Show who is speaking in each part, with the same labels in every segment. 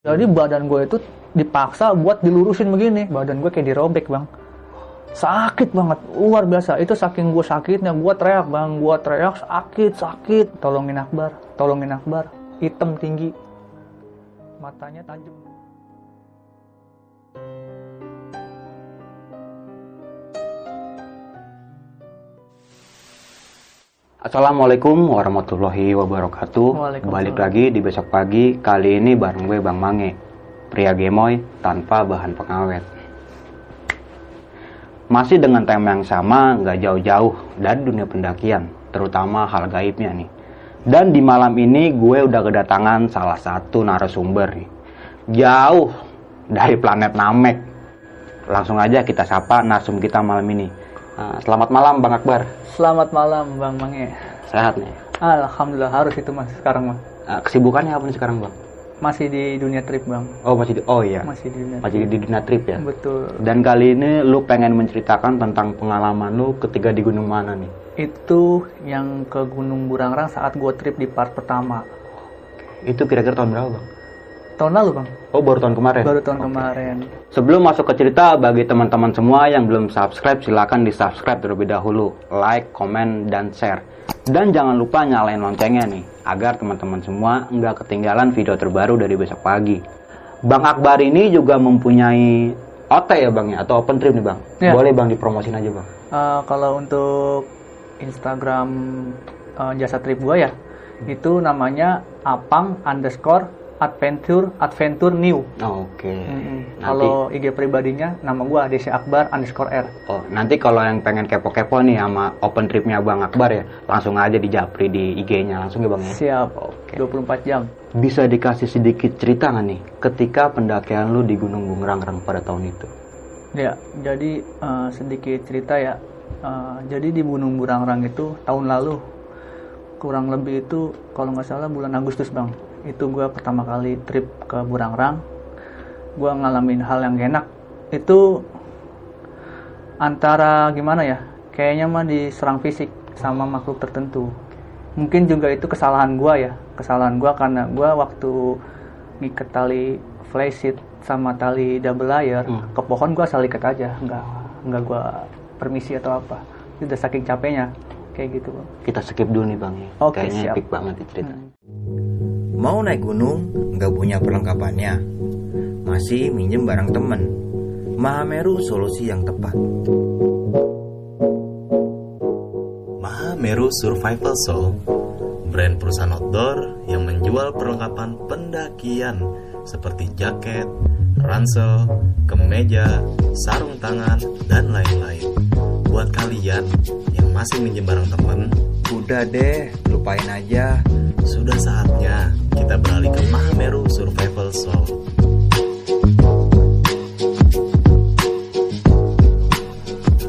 Speaker 1: Jadi badan gue itu dipaksa buat dilurusin begini. Badan gue kayak dirobek bang. Sakit banget, luar biasa. Itu saking gue sakitnya, gue teriak bang. Gue teriak sakit, sakit. Tolongin Akbar, tolongin Akbar. Hitam tinggi. Matanya tajam.
Speaker 2: Assalamualaikum warahmatullahi wabarakatuh. Balik lagi di besok pagi. Kali ini bareng gue Bang Mange, pria gemoy tanpa bahan pengawet. Masih dengan tema yang sama, nggak jauh-jauh dari dunia pendakian, terutama hal gaibnya nih. Dan di malam ini gue udah kedatangan salah satu narasumber nih. Jauh dari planet Namek. Langsung aja kita sapa narsum kita malam ini. Nah, selamat malam Bang Akbar.
Speaker 1: Selamat malam Bang Mange.
Speaker 2: Sehat nih.
Speaker 1: Alhamdulillah harus itu mas sekarang mas.
Speaker 2: Ah, kesibukannya apa nih sekarang bang?
Speaker 1: Masih di dunia trip bang.
Speaker 2: Oh masih di, oh iya
Speaker 1: Masih di dunia.
Speaker 2: masih di dunia trip ya.
Speaker 1: Betul.
Speaker 2: Dan kali ini lu pengen menceritakan tentang pengalaman lu ketika di gunung mana nih?
Speaker 1: Itu yang ke Gunung Burangrang saat gue trip di part pertama.
Speaker 2: Itu kira-kira tahun berapa bang?
Speaker 1: Tahun lalu bang.
Speaker 2: Oh baru tahun kemarin.
Speaker 1: Baru tahun
Speaker 2: Oke.
Speaker 1: kemarin.
Speaker 2: Sebelum masuk ke cerita, bagi teman-teman semua yang belum subscribe, silakan di subscribe terlebih dahulu, like, komen, dan share. Dan jangan lupa nyalain loncengnya nih, agar teman-teman semua nggak ketinggalan video terbaru dari besok pagi. Bang Akbar ini juga mempunyai OT ya bang ya, atau open trip nih bang.
Speaker 1: Ya.
Speaker 2: Boleh bang dipromosin aja bang.
Speaker 1: Eh, kalau untuk Instagram eh, jasa trip gua ya, itu namanya apang underscore adventure adventure new.
Speaker 2: Oh, Oke.
Speaker 1: Mm-mm.
Speaker 2: Nanti-
Speaker 1: Kalau IG pribadinya nama gua Desi Akbar underscore R.
Speaker 2: Oh, nanti kalau yang pengen kepo-kepo nih sama open tripnya Bang Akbar ya, langsung aja di japri di IG-nya langsung ya Bang ya.
Speaker 1: Siap.
Speaker 2: Oke.
Speaker 1: 24 jam.
Speaker 2: Bisa dikasih sedikit cerita nggak nih ketika pendakian lu di Gunung Bungrang pada tahun itu?
Speaker 1: Ya, jadi eh, sedikit cerita ya. Eh, jadi di Gunung Burangrang itu tahun lalu kurang lebih itu kalau nggak salah bulan Agustus bang. Itu gua pertama kali trip ke Burangrang. Gua ngalamin hal yang enak. Itu antara gimana ya? Kayaknya mah diserang fisik sama makhluk tertentu. Mungkin juga itu kesalahan gua ya. Kesalahan gua karena gua waktu ngiket tali flysheet sama tali double layer
Speaker 2: Hmm.
Speaker 1: ke pohon gua asal ikat aja, nggak nggak gua permisi atau apa. Itu udah saking capeknya kayak gitu.
Speaker 2: Kita skip dulu nih Bang ya.
Speaker 1: Oke,
Speaker 2: Kayaknya
Speaker 1: siap.
Speaker 2: epic banget nih cerita.
Speaker 1: Hmm.
Speaker 3: Mau naik gunung, nggak punya perlengkapannya. Masih minjem barang temen. Mahameru solusi yang tepat.
Speaker 4: Mahameru Survival Soul, brand perusahaan outdoor yang menjual perlengkapan pendakian seperti jaket, ransel, kemeja, sarung tangan, dan lain-lain. Buat kalian yang masih minjem barang temen,
Speaker 3: Udah deh, lupain aja.
Speaker 4: sudah saatnya kita beralih ke Mahameru Survival Soul.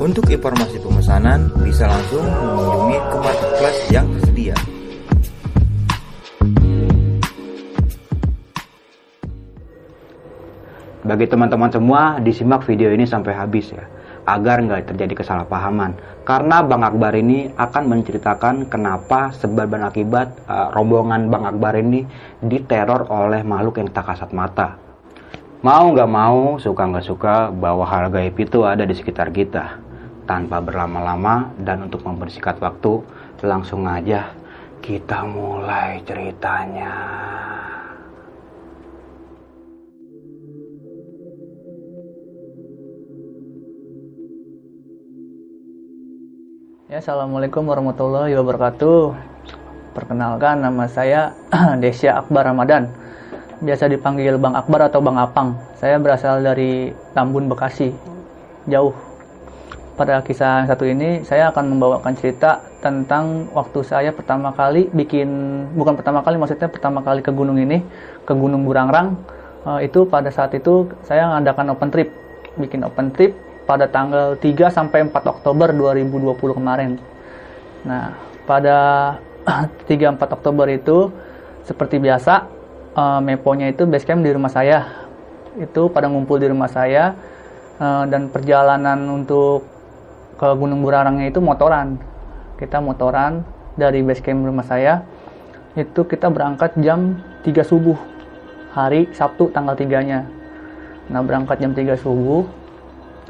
Speaker 3: Untuk informasi pemesanan, bisa langsung mengunjungi ke marketplace yang tersedia.
Speaker 2: Bagi teman-teman semua, disimak video ini sampai habis ya, agar nggak terjadi kesalahpahaman. Karena Bang Akbar ini akan menceritakan kenapa sebab dan akibat eh, rombongan Bang Akbar ini diteror oleh makhluk yang tak kasat mata. Mau nggak mau, suka nggak suka, bahwa hal gaib itu ada di sekitar kita. Tanpa berlama-lama dan untuk mempersingkat waktu, langsung aja kita mulai ceritanya.
Speaker 1: Ya, assalamualaikum warahmatullahi wabarakatuh. Perkenalkan nama saya Desya Akbar Ramadan. Biasa dipanggil Bang Akbar atau Bang Apang. Saya berasal dari Tambun, Bekasi. Jauh. Pada kisah satu ini, saya akan membawakan cerita tentang waktu saya pertama kali bikin, bukan pertama kali, maksudnya pertama kali ke gunung ini, ke Gunung Burangrang. Eh, itu pada saat itu saya mengadakan open trip. Bikin open trip pada tanggal 3 sampai 4 Oktober 2020 kemarin. Nah, pada 3-4 Oktober itu seperti biasa eh, meponya itu basecamp di rumah saya. Itu pada ngumpul di rumah saya eh, dan perjalanan untuk ke Gunung Burangrangnya itu motoran. Kita motoran dari basecamp rumah saya. Itu kita berangkat jam 3 subuh. hari Sabtu tanggal 3-nya. Nah, berangkat jam 3 subuh.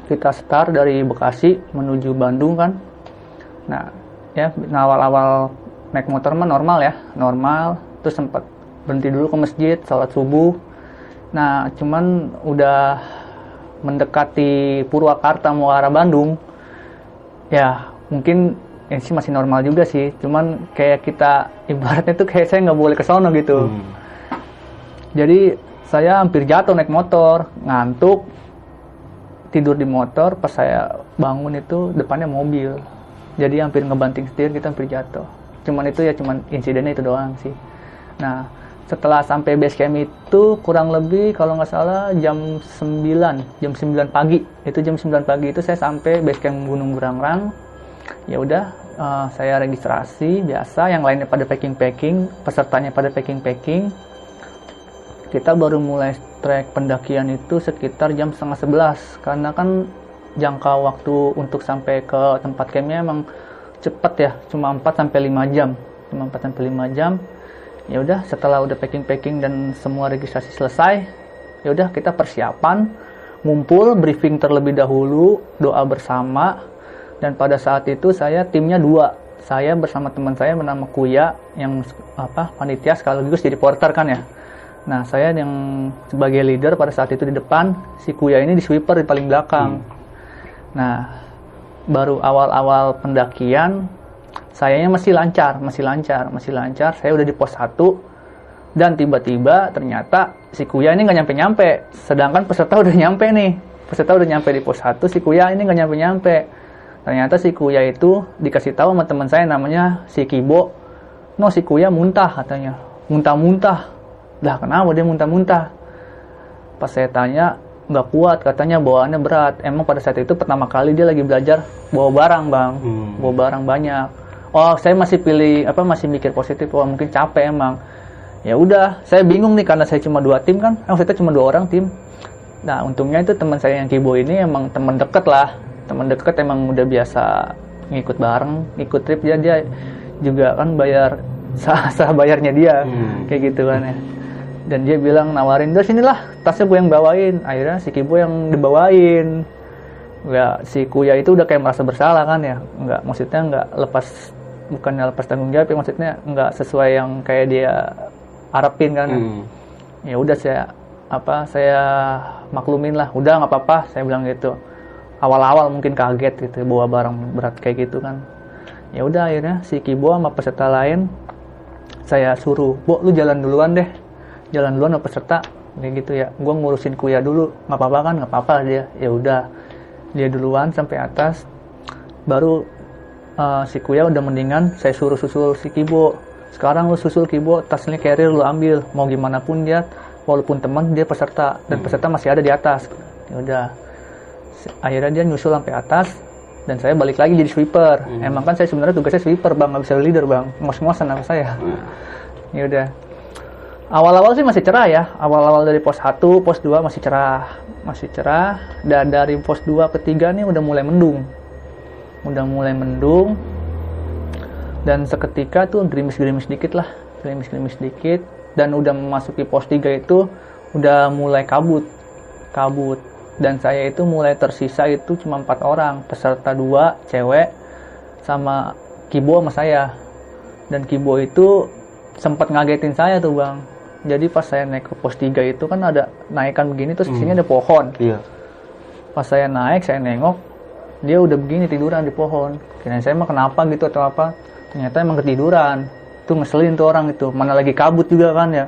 Speaker 1: Kita start dari Bekasi menuju Bandung kan. Nah, ya awal-awal naik motor mah normal ya, normal. Terus sempat berhenti dulu ke masjid, sholat subuh. Nah, cuman udah mendekati Purwakarta mau arah Bandung, ya mungkin ini sih masih normal juga sih. Cuman kayak kita ibaratnya tuh kayak saya nggak boleh ke sono gitu.
Speaker 2: Hmm.
Speaker 1: Jadi saya hampir jatuh naik motor, ngantuk, tidur di motor. Pas saya bangun itu depannya mobil. Jadi hampir ngebanting setir kita hampir jatuh. Cuman itu ya cuman insidennya itu doang sih. Nah setelah sampai base camp itu kurang lebih kalau nggak salah jam 9 jam 9 pagi itu jam 9 pagi itu saya sampai base camp Gunung Burangrang ya udah uh, saya registrasi biasa yang lainnya pada packing packing pesertanya pada packing packing kita baru mulai trek pendakian itu sekitar jam setengah sebelas. Karena kan jangka waktu untuk sampai ke tempat campnya emang cepet ya cuma 4 sampai 5 jam. Cuma 4 sampai 5 jam. Ya udah setelah udah packing packing dan semua registrasi selesai ya udah kita persiapan ngumpul briefing terlebih dahulu doa bersama. Dan pada saat itu saya timnya dua. Saya bersama teman saya bernama Kuya yang apa panitia sekaligus jadi porter kan ya nah saya yang sebagai leader pada saat itu di depan si Kuya ini di sweeper di paling belakang nah baru awal-awal pendakian sayanya masih lancar, masih lancar, masih lancar. Saya udah di pos 1 dan tiba-tiba ternyata si Kuya ini nggak nyampe-nyampe. Sedangkan peserta udah nyampe nih. Peserta udah nyampe di pos 1, si Kuya ini nggak nyampe-nyampe. Ternyata si Kuya itu dikasih tahu sama teman saya namanya si Kibo. No si Kuya muntah katanya. Muntah-muntah. Lah kenapa dia muntah-muntah? Pas saya tanya, nggak kuat katanya bawaannya berat. Emang pada saat itu pertama kali dia lagi belajar bawa barang bang,
Speaker 2: Hmm.
Speaker 1: bawa barang banyak. Oh saya masih pilih apa masih mikir positif oh mungkin capek emang. Ya udah saya bingung nih karena saya cuma dua tim kan? Eh, kita cuma dua orang tim. Nah untungnya itu teman saya yang kibo ini emang teman deket lah. Teman deket emang udah biasa ngikut bareng ngikut trip. Dia dia juga kan bayar sah sah bayarnya dia.
Speaker 2: Hmm.
Speaker 1: kayak gitu kan ya dan dia bilang nawarin udah sinilah tasnya gue yang bawain. Akhirnya si kibo yang dibawain. Nggak si kuya itu udah kayak merasa bersalah kan ya. Nggak maksudnya nggak lepas bukannya lepas tanggung jawab ya maksudnya nggak sesuai yang kayak dia harapin kan
Speaker 2: Hmm.
Speaker 1: ya udah saya apa saya maklumin lah. Udah nggak apa-apa saya bilang gitu. Awal-awal mungkin kaget gitu bawa barang berat kayak gitu kan. Ya udah akhirnya si Kibo sama peserta lain saya suruh Bo lu jalan duluan deh jalan duluan sama peserta kayak gitu ya. Gua ngurusin kuya dulu. Nggak apa-apa kan? Nggak apa-apa dia. Ya udah. Dia duluan sampai atas. Baru uh, si kuya udah mendingan saya suruh susul si Kibo. Sekarang lu susul Kibo tasnya carrier lu ambil. Mau gimana pun dia walaupun teman dia peserta. Dan peserta masih ada di atas. Ya udah. Akhirnya dia nyusul sampai atas. Dan saya balik lagi jadi sweeper. Emang kan saya sebenarnya tugasnya sweeper bang. Nggak bisa leader bang. Ngos-ngosan sama saya. Ya udah awal-awal sih masih cerah ya. Awal-awal dari pos 1 pos 2 masih cerah. Masih cerah. Dan dari pos 2 ke 3 nih udah mulai mendung. Udah mulai mendung. Dan seketika tuh gerimis-gerimis dikit lah. Gerimis-gerimis dikit. Dan udah memasuki pos 3 itu udah mulai kabut. Kabut. Dan saya itu mulai tersisa itu cuma empat orang. Peserta dua cewek sama Kibo sama saya. Dan Kibo itu sempat ngagetin saya tuh bang jadi pas saya naik ke pos 3 itu kan ada naikan begini terus di sini ada pohon.
Speaker 2: Iya.
Speaker 1: pas saya naik saya nengok dia udah begini tiduran di pohon. Kirain saya mah kenapa gitu atau apa? Ternyata emang ketiduran. Tuh ngeselin tuh orang itu. Mana lagi kabut juga kan ya.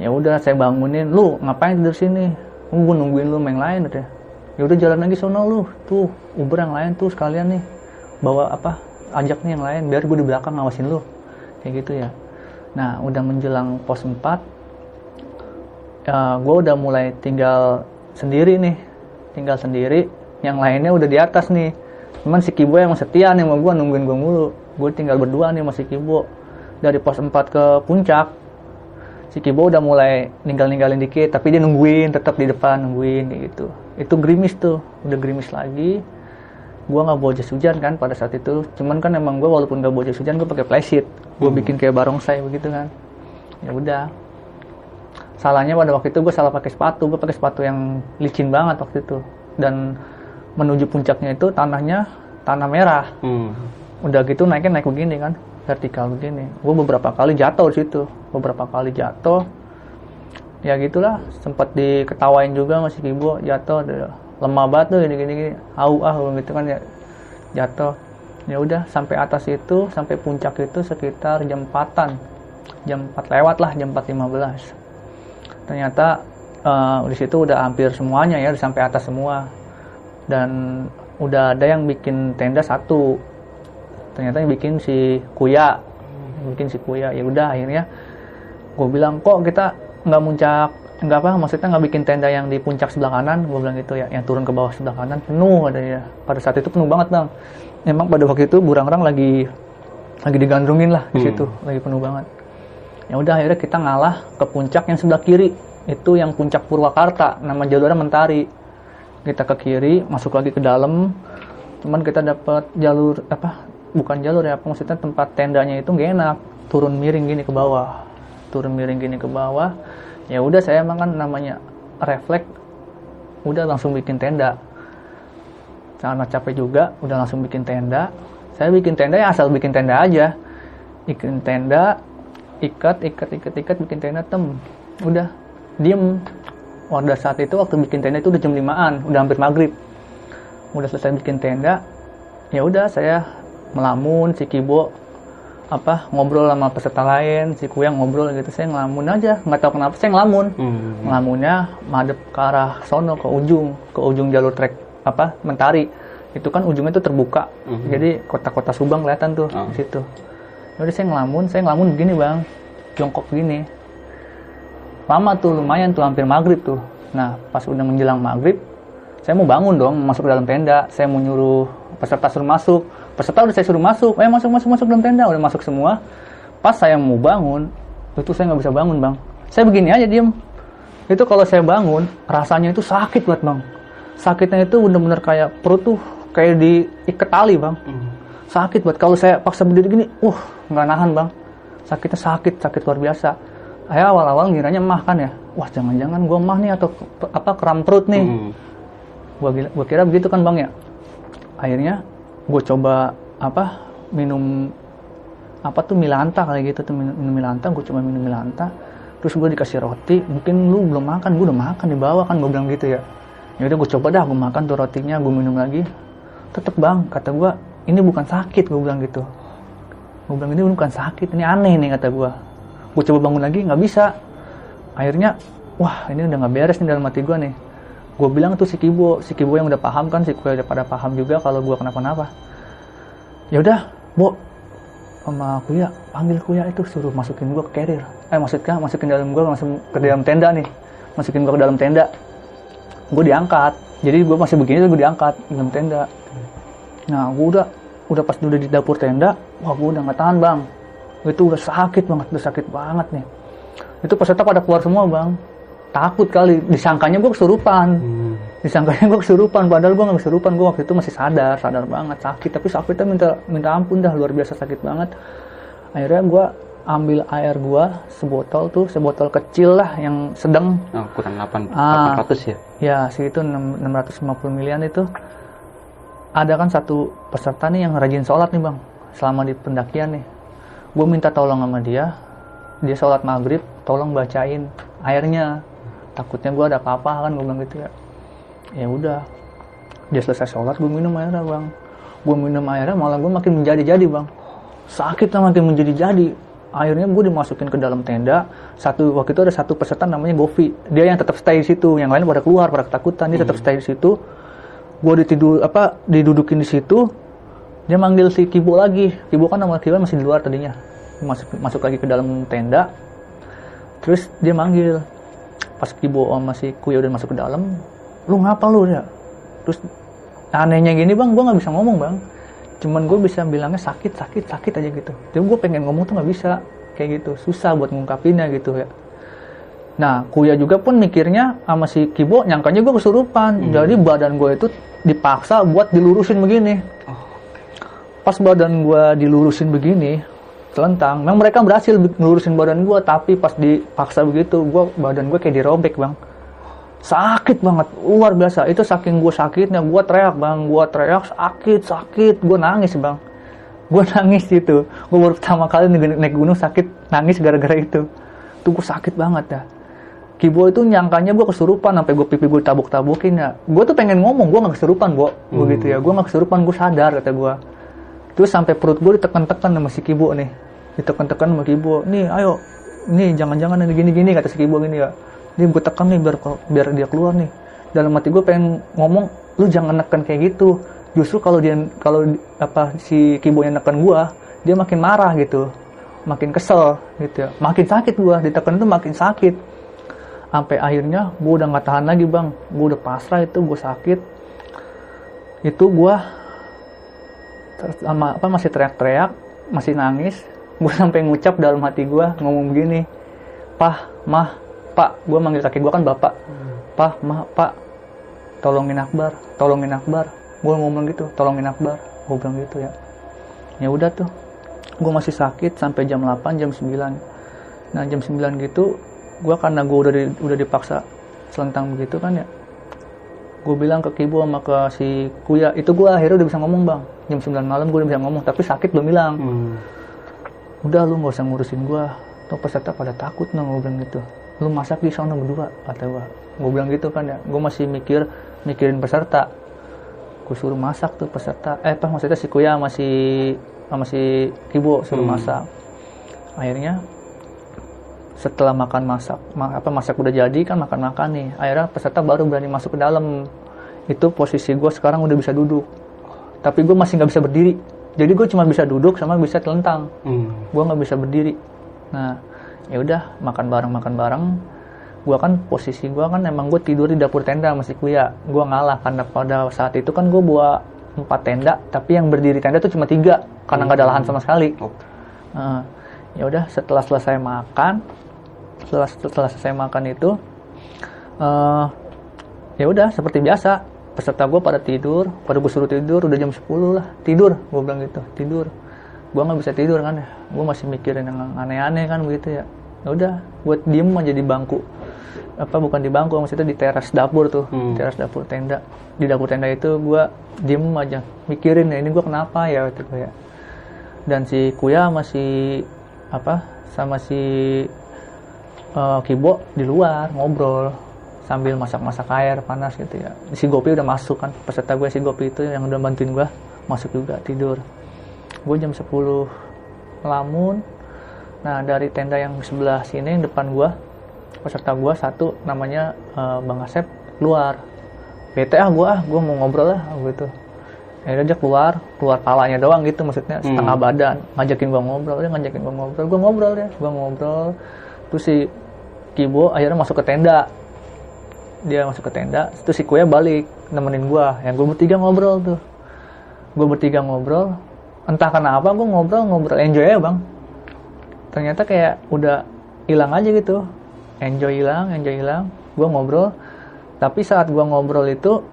Speaker 1: Ya udah saya bangunin lu ngapain tidur sini? Gue nungguin lu yang lain udah. Ya udah jalan lagi sono lu. Tuh uber yang lain tuh sekalian nih. Bawa apa? Ajak nih yang lain biar gue di belakang ngawasin lu. Kayak gitu ya nah udah menjelang pos 4 ya, gue udah mulai tinggal sendiri nih tinggal sendiri. Yang lainnya udah di atas nih. Cuman si Kibo yang setia nih sama gue nungguin gue mulu. Gue tinggal berdua nih sama si Kibo. Dari pos 4 ke puncak si Kibo udah mulai ninggal-ninggalin dikit tapi dia nungguin tetap di depan nungguin kayak gitu. Itu gerimis tuh udah gerimis lagi gue nggak bawa jas hujan kan pada saat itu. Cuman kan emang gue walaupun nggak bawa jas hujan gue pakai flysheet gue bikin kayak barongsai begitu kan. Ya udah. Salahnya pada waktu itu gue salah pakai sepatu. Gue pakai sepatu yang licin banget waktu itu. Dan menuju puncaknya itu tanahnya tanah merah.
Speaker 5: Hmm.
Speaker 1: udah gitu naiknya naik begini kan vertikal begini. Gue beberapa kali jatuh di situ. Beberapa kali jatuh. Ya gitulah sempat diketawain juga masih Kibo jatuh lemah banget tuh gini gini gini. Au ah gitu kan ya. Jatuh. Ya udah sampai atas itu sampai puncak itu sekitar jam 4-an jam 4 lewat lah jam 4.15 ternyata eh, di situ udah hampir semuanya ya sampai atas semua. Dan udah ada yang bikin tenda satu. Ternyata yang bikin si Kuya. Bikin si Kuya. Ya udah akhirnya gue bilang kok kita nggak muncak nggak apa maksudnya nggak bikin tenda yang di puncak sebelah kanan gue bilang gitu ya yang turun ke bawah sebelah kanan penuh adanya pada saat itu penuh banget bang. Emang pada waktu itu burangrang lagi lagi digandrungin lah di situ lagi penuh banget. Ya udah akhirnya kita ngalah ke puncak yang sebelah kiri. Itu yang puncak Purwakarta nama jalurnya Mentari. Kita ke kiri masuk lagi ke dalam. Cuman kita dapat jalur apa bukan jalur ya maksudnya tempat tendanya itu gak enak. Turun miring gini ke bawah turun miring gini ke bawah ya udah saya emang kan namanya refleks udah langsung bikin tenda. Karena capek juga udah langsung bikin tenda. Saya bikin tenda ya asal bikin tenda aja. Bikin tenda ikat ikat ikat ikat bikin tenda tem. Udah diem. Pada saat itu waktu bikin tenda itu udah jam 5an udah hampir maghrib. Udah selesai bikin tenda ya udah saya melamun si Kibo apa ngobrol sama peserta lain si Kuyang ngobrol gitu saya ngelamun aja nggak tahu kenapa saya ngelamun.
Speaker 5: Hmm.
Speaker 1: ngelamunnya madep ke arah sono ke ujung ke ujung jalur trek apa mentari. Itu kan ujungnya tuh terbuka. Jadi kota-kota Subang kelihatan tuh
Speaker 5: Oh.
Speaker 1: di situ. Jadi saya ngelamun saya ngelamun begini bang jongkok begini lama tuh lumayan tuh hampir maghrib tuh. Nah pas udah menjelang maghrib saya mau bangun dong masuk ke dalam tenda. Saya mau nyuruh peserta suruh masuk peserta udah saya suruh masuk eh masuk masuk masuk dalam tenda. Udah masuk semua. Pas saya mau bangun itu saya nggak bisa bangun bang. Saya begini aja diem. Itu kalau saya bangun rasanya itu sakit banget bang. Sakitnya itu bener-bener kayak perut tuh kayak diikat tali bang. Sakit banget. Kalau saya paksa berdiri gini uh nggak nahan bang. Sakitnya sakit sakit luar biasa. Saya awal-awal ngiranya mah kan ya. Wah jangan-jangan gua mah nih atau apa kram perut nih.
Speaker 5: Hmm.
Speaker 1: gua kira begitu kan bang ya. Akhirnya gue coba apa minum apa tuh milanta kali gitu tuh minum, minum milanta gue coba minum milanta. Terus gue dikasih roti mungkin lu belum makan gue udah makan di bawah kan gue bilang gitu ya. Ya udah gue coba dah gue makan tuh rotinya gue minum lagi. Tetep bang kata gue ini bukan sakit gue bilang gitu. Gue bilang ini bukan sakit ini aneh nih kata gue gue coba bangun lagi nggak bisa. Akhirnya wah ini udah nggak beres nih dalam hati gue nih gue bilang tuh si Kibo. Si Kibo yang udah paham kan si Kuya udah pada paham juga kalau gue kenapa-napa. Ya udah Bo sama Kuya panggil Kuya itu suruh masukin gue ke carrier. Eh maksudnya masukin dalam gue masuk ke dalam tenda nih. Masukin gue ke dalam tenda. Gue diangkat. Jadi gue masih begini gue diangkat di dalam tenda. Nah gue udah udah pas udah di dapur tenda wah gue udah nggak tahan bang. Itu udah sakit banget udah sakit banget nih. Itu peserta pada keluar semua bang takut kali. Disangkanya gue kesurupan.
Speaker 5: Hmm.
Speaker 1: disangkanya gue kesurupan. Padahal gue nggak kesurupan. Gue waktu itu masih sadar. Sadar banget. Sakit. Tapi sakitnya minta minta ampun dah. Luar biasa sakit banget. Akhirnya gue ambil air gue sebotol tuh. Sebotol kecil lah yang sedang.
Speaker 5: Oh, kurang 8,
Speaker 1: Ah.
Speaker 5: 800 ya?
Speaker 1: ya segitu 6, 650 milian itu. Ada kan satu peserta nih yang rajin sholat nih bang. Selama di pendakian nih. Gue minta tolong sama dia. Dia sholat maghrib. Tolong bacain airnya takutnya gue ada apa-apa kan gue bilang gitu ya. Ya udah. Dia selesai sholat gue minum airnya bang. Gue minum airnya malah gue makin menjadi-jadi bang. Sakitnya makin menjadi-jadi. Akhirnya gue dimasukin ke dalam tenda. Satu waktu itu ada satu peserta namanya Govi dia yang tetap stay di situ. Yang lain pada keluar pada ketakutan. Dia tetap stay di situ. Gue ditidur apa didudukin di situ. Dia manggil si Kibo lagi. Kibo kan nama Kibo masih di luar tadinya. Masuk masuk lagi ke dalam tenda. Terus dia manggil pas Kibo sama si Kuya udah masuk ke dalam lu ngapa lu ya terus anehnya gini bang gue nggak bisa ngomong bang. Cuman gue bisa bilangnya sakit sakit sakit aja gitu. Jadi gue pengen ngomong tuh nggak bisa. Kayak gitu. Susah buat ngungkapinnya gitu ya. Nah Kuya juga pun mikirnya sama si Kibo nyangkanya gue kesurupan. Jadi badan gue itu dipaksa buat dilurusin begini. Pas badan gue dilurusin begini telentang. Memang mereka berhasil ngelurusin badan gue tapi pas dipaksa begitu gue badan gue kayak dirobek bang. Sakit banget luar biasa. Itu saking gue sakitnya gue teriak bang. Gue teriak sakit sakit. Gue nangis bang. Gue nangis itu. Gue baru pertama kali naik naik gunung sakit nangis gara-gara itu. Tuh gue sakit banget dah. Kibo itu nyangkanya gue kesurupan sampai gue pipi gue tabuk-tabukin ya. Gue tuh pengen ngomong gue nggak kesurupan gue begitu ya. Gue nggak kesurupan gue sadar kata gue terus sampai perut gue ditekan-tekan sama si Kibo nih. Ditekan-tekan sama Kibo. Nih ayo. Nih jangan-jangan ini gini-gini kata si Kibo gini ya. Ini gue tekan nih biar biar dia keluar nih. Dalam hati gue pengen ngomong lu jangan neken kayak gitu. Justru kalau dia kalau apa si Kibo yang neken gue dia makin marah gitu. Makin kesel gitu ya. Makin sakit gue ditekan itu makin sakit. Sampai akhirnya gue udah nggak tahan lagi bang. Gue udah pasrah itu gue sakit. Itu gue sama apa masih teriak-teriak masih nangis. Gue sampai ngucap dalam hati gue ngomong begini pah mah pak. Gue manggil kaki gue kan bapak. Pah mah pak tolongin akbar tolongin akbar. Gue ngomong gitu tolongin akbar. Gue bilang gitu ya. Ya udah tuh gue masih sakit sampai jam 8 jam 9 nah jam 9 gitu gue karena gue udah di, udah dipaksa selentang begitu kan ya gue bilang ke Kibo sama ke si Kuya itu gue akhirnya udah bisa ngomong bang jam 9 malam gue udah bisa ngomong tapi sakit belum hilang
Speaker 5: Hmm.
Speaker 1: udah lu nggak usah ngurusin gue tuh peserta pada takut no gue bilang gitu. Lu masak di sana berdua kata gue gue bilang gitu kan ya. Gue masih mikir mikirin peserta. Gue suruh masak tuh peserta. Eh pas maksudnya si Kuya masih sama si Kibo suruh
Speaker 5: Hmm.
Speaker 1: masak. Akhirnya setelah makan masak ma- apa masak udah jadi kan makan makan nih. Akhirnya peserta baru berani masuk ke dalam. Itu posisi gue sekarang udah bisa duduk tapi gue masih nggak bisa berdiri. Jadi gue cuma bisa duduk sama bisa telentang.
Speaker 5: Hmm.
Speaker 1: gue nggak bisa berdiri. Nah ya udah makan bareng makan bareng. Gue kan posisi gue kan emang gue tidur di dapur tenda masih kuya gue ngalah karena pada saat itu kan gue bawa empat tenda tapi yang berdiri tenda tuh cuma tiga karena nggak ada lahan sama sekali.
Speaker 5: Oh.
Speaker 1: Nah, ya udah setelah selesai makan setelah setelah selesai makan itu eh ya udah seperti biasa peserta gue pada tidur pada gue suruh tidur udah jam 10 lah. Tidur gue bilang gitu tidur. Gue nggak bisa tidur kan ya. Gue masih mikirin yang aneh-aneh kan begitu ya. Ya udah gue diem aja di bangku. Apa bukan di bangku maksudnya di teras dapur tuh
Speaker 5: Hmm.
Speaker 1: teras dapur tenda. Di dapur tenda itu gue diem aja mikirin ya ini gue kenapa ya gitu ya. Dan si Kuya masih apa sama si eh, Kibo di luar ngobrol sambil masak-masak air panas gitu ya. Si Gopi udah masuk kan peserta gue si Gopi itu yang udah bantuin gue masuk juga tidur. Gue jam 10 lamun. Nah dari tenda yang sebelah sini yang depan gue peserta gue satu namanya eh, Bang Asep keluar. Bete ah gue ah gue mau ngobrol lah gitu. Akhirnya dia keluar keluar palanya doang gitu maksudnya setengah badan. Ngajakin gua ngobrol dia ngajakin gua ngobrol. Gua ngobrol ya gua ngobrol. Terus si Kibo akhirnya masuk ke tenda dia masuk ke tenda terus si Kuya balik nemenin gua. Yang gua bertiga ngobrol tuh. Gua bertiga ngobrol entah kenapa gua ngobrol ngobrol enjoy ya bang. Ternyata kayak udah hilang aja gitu. Enjoy hilang enjoy hilang. Gua ngobrol tapi saat gua ngobrol itu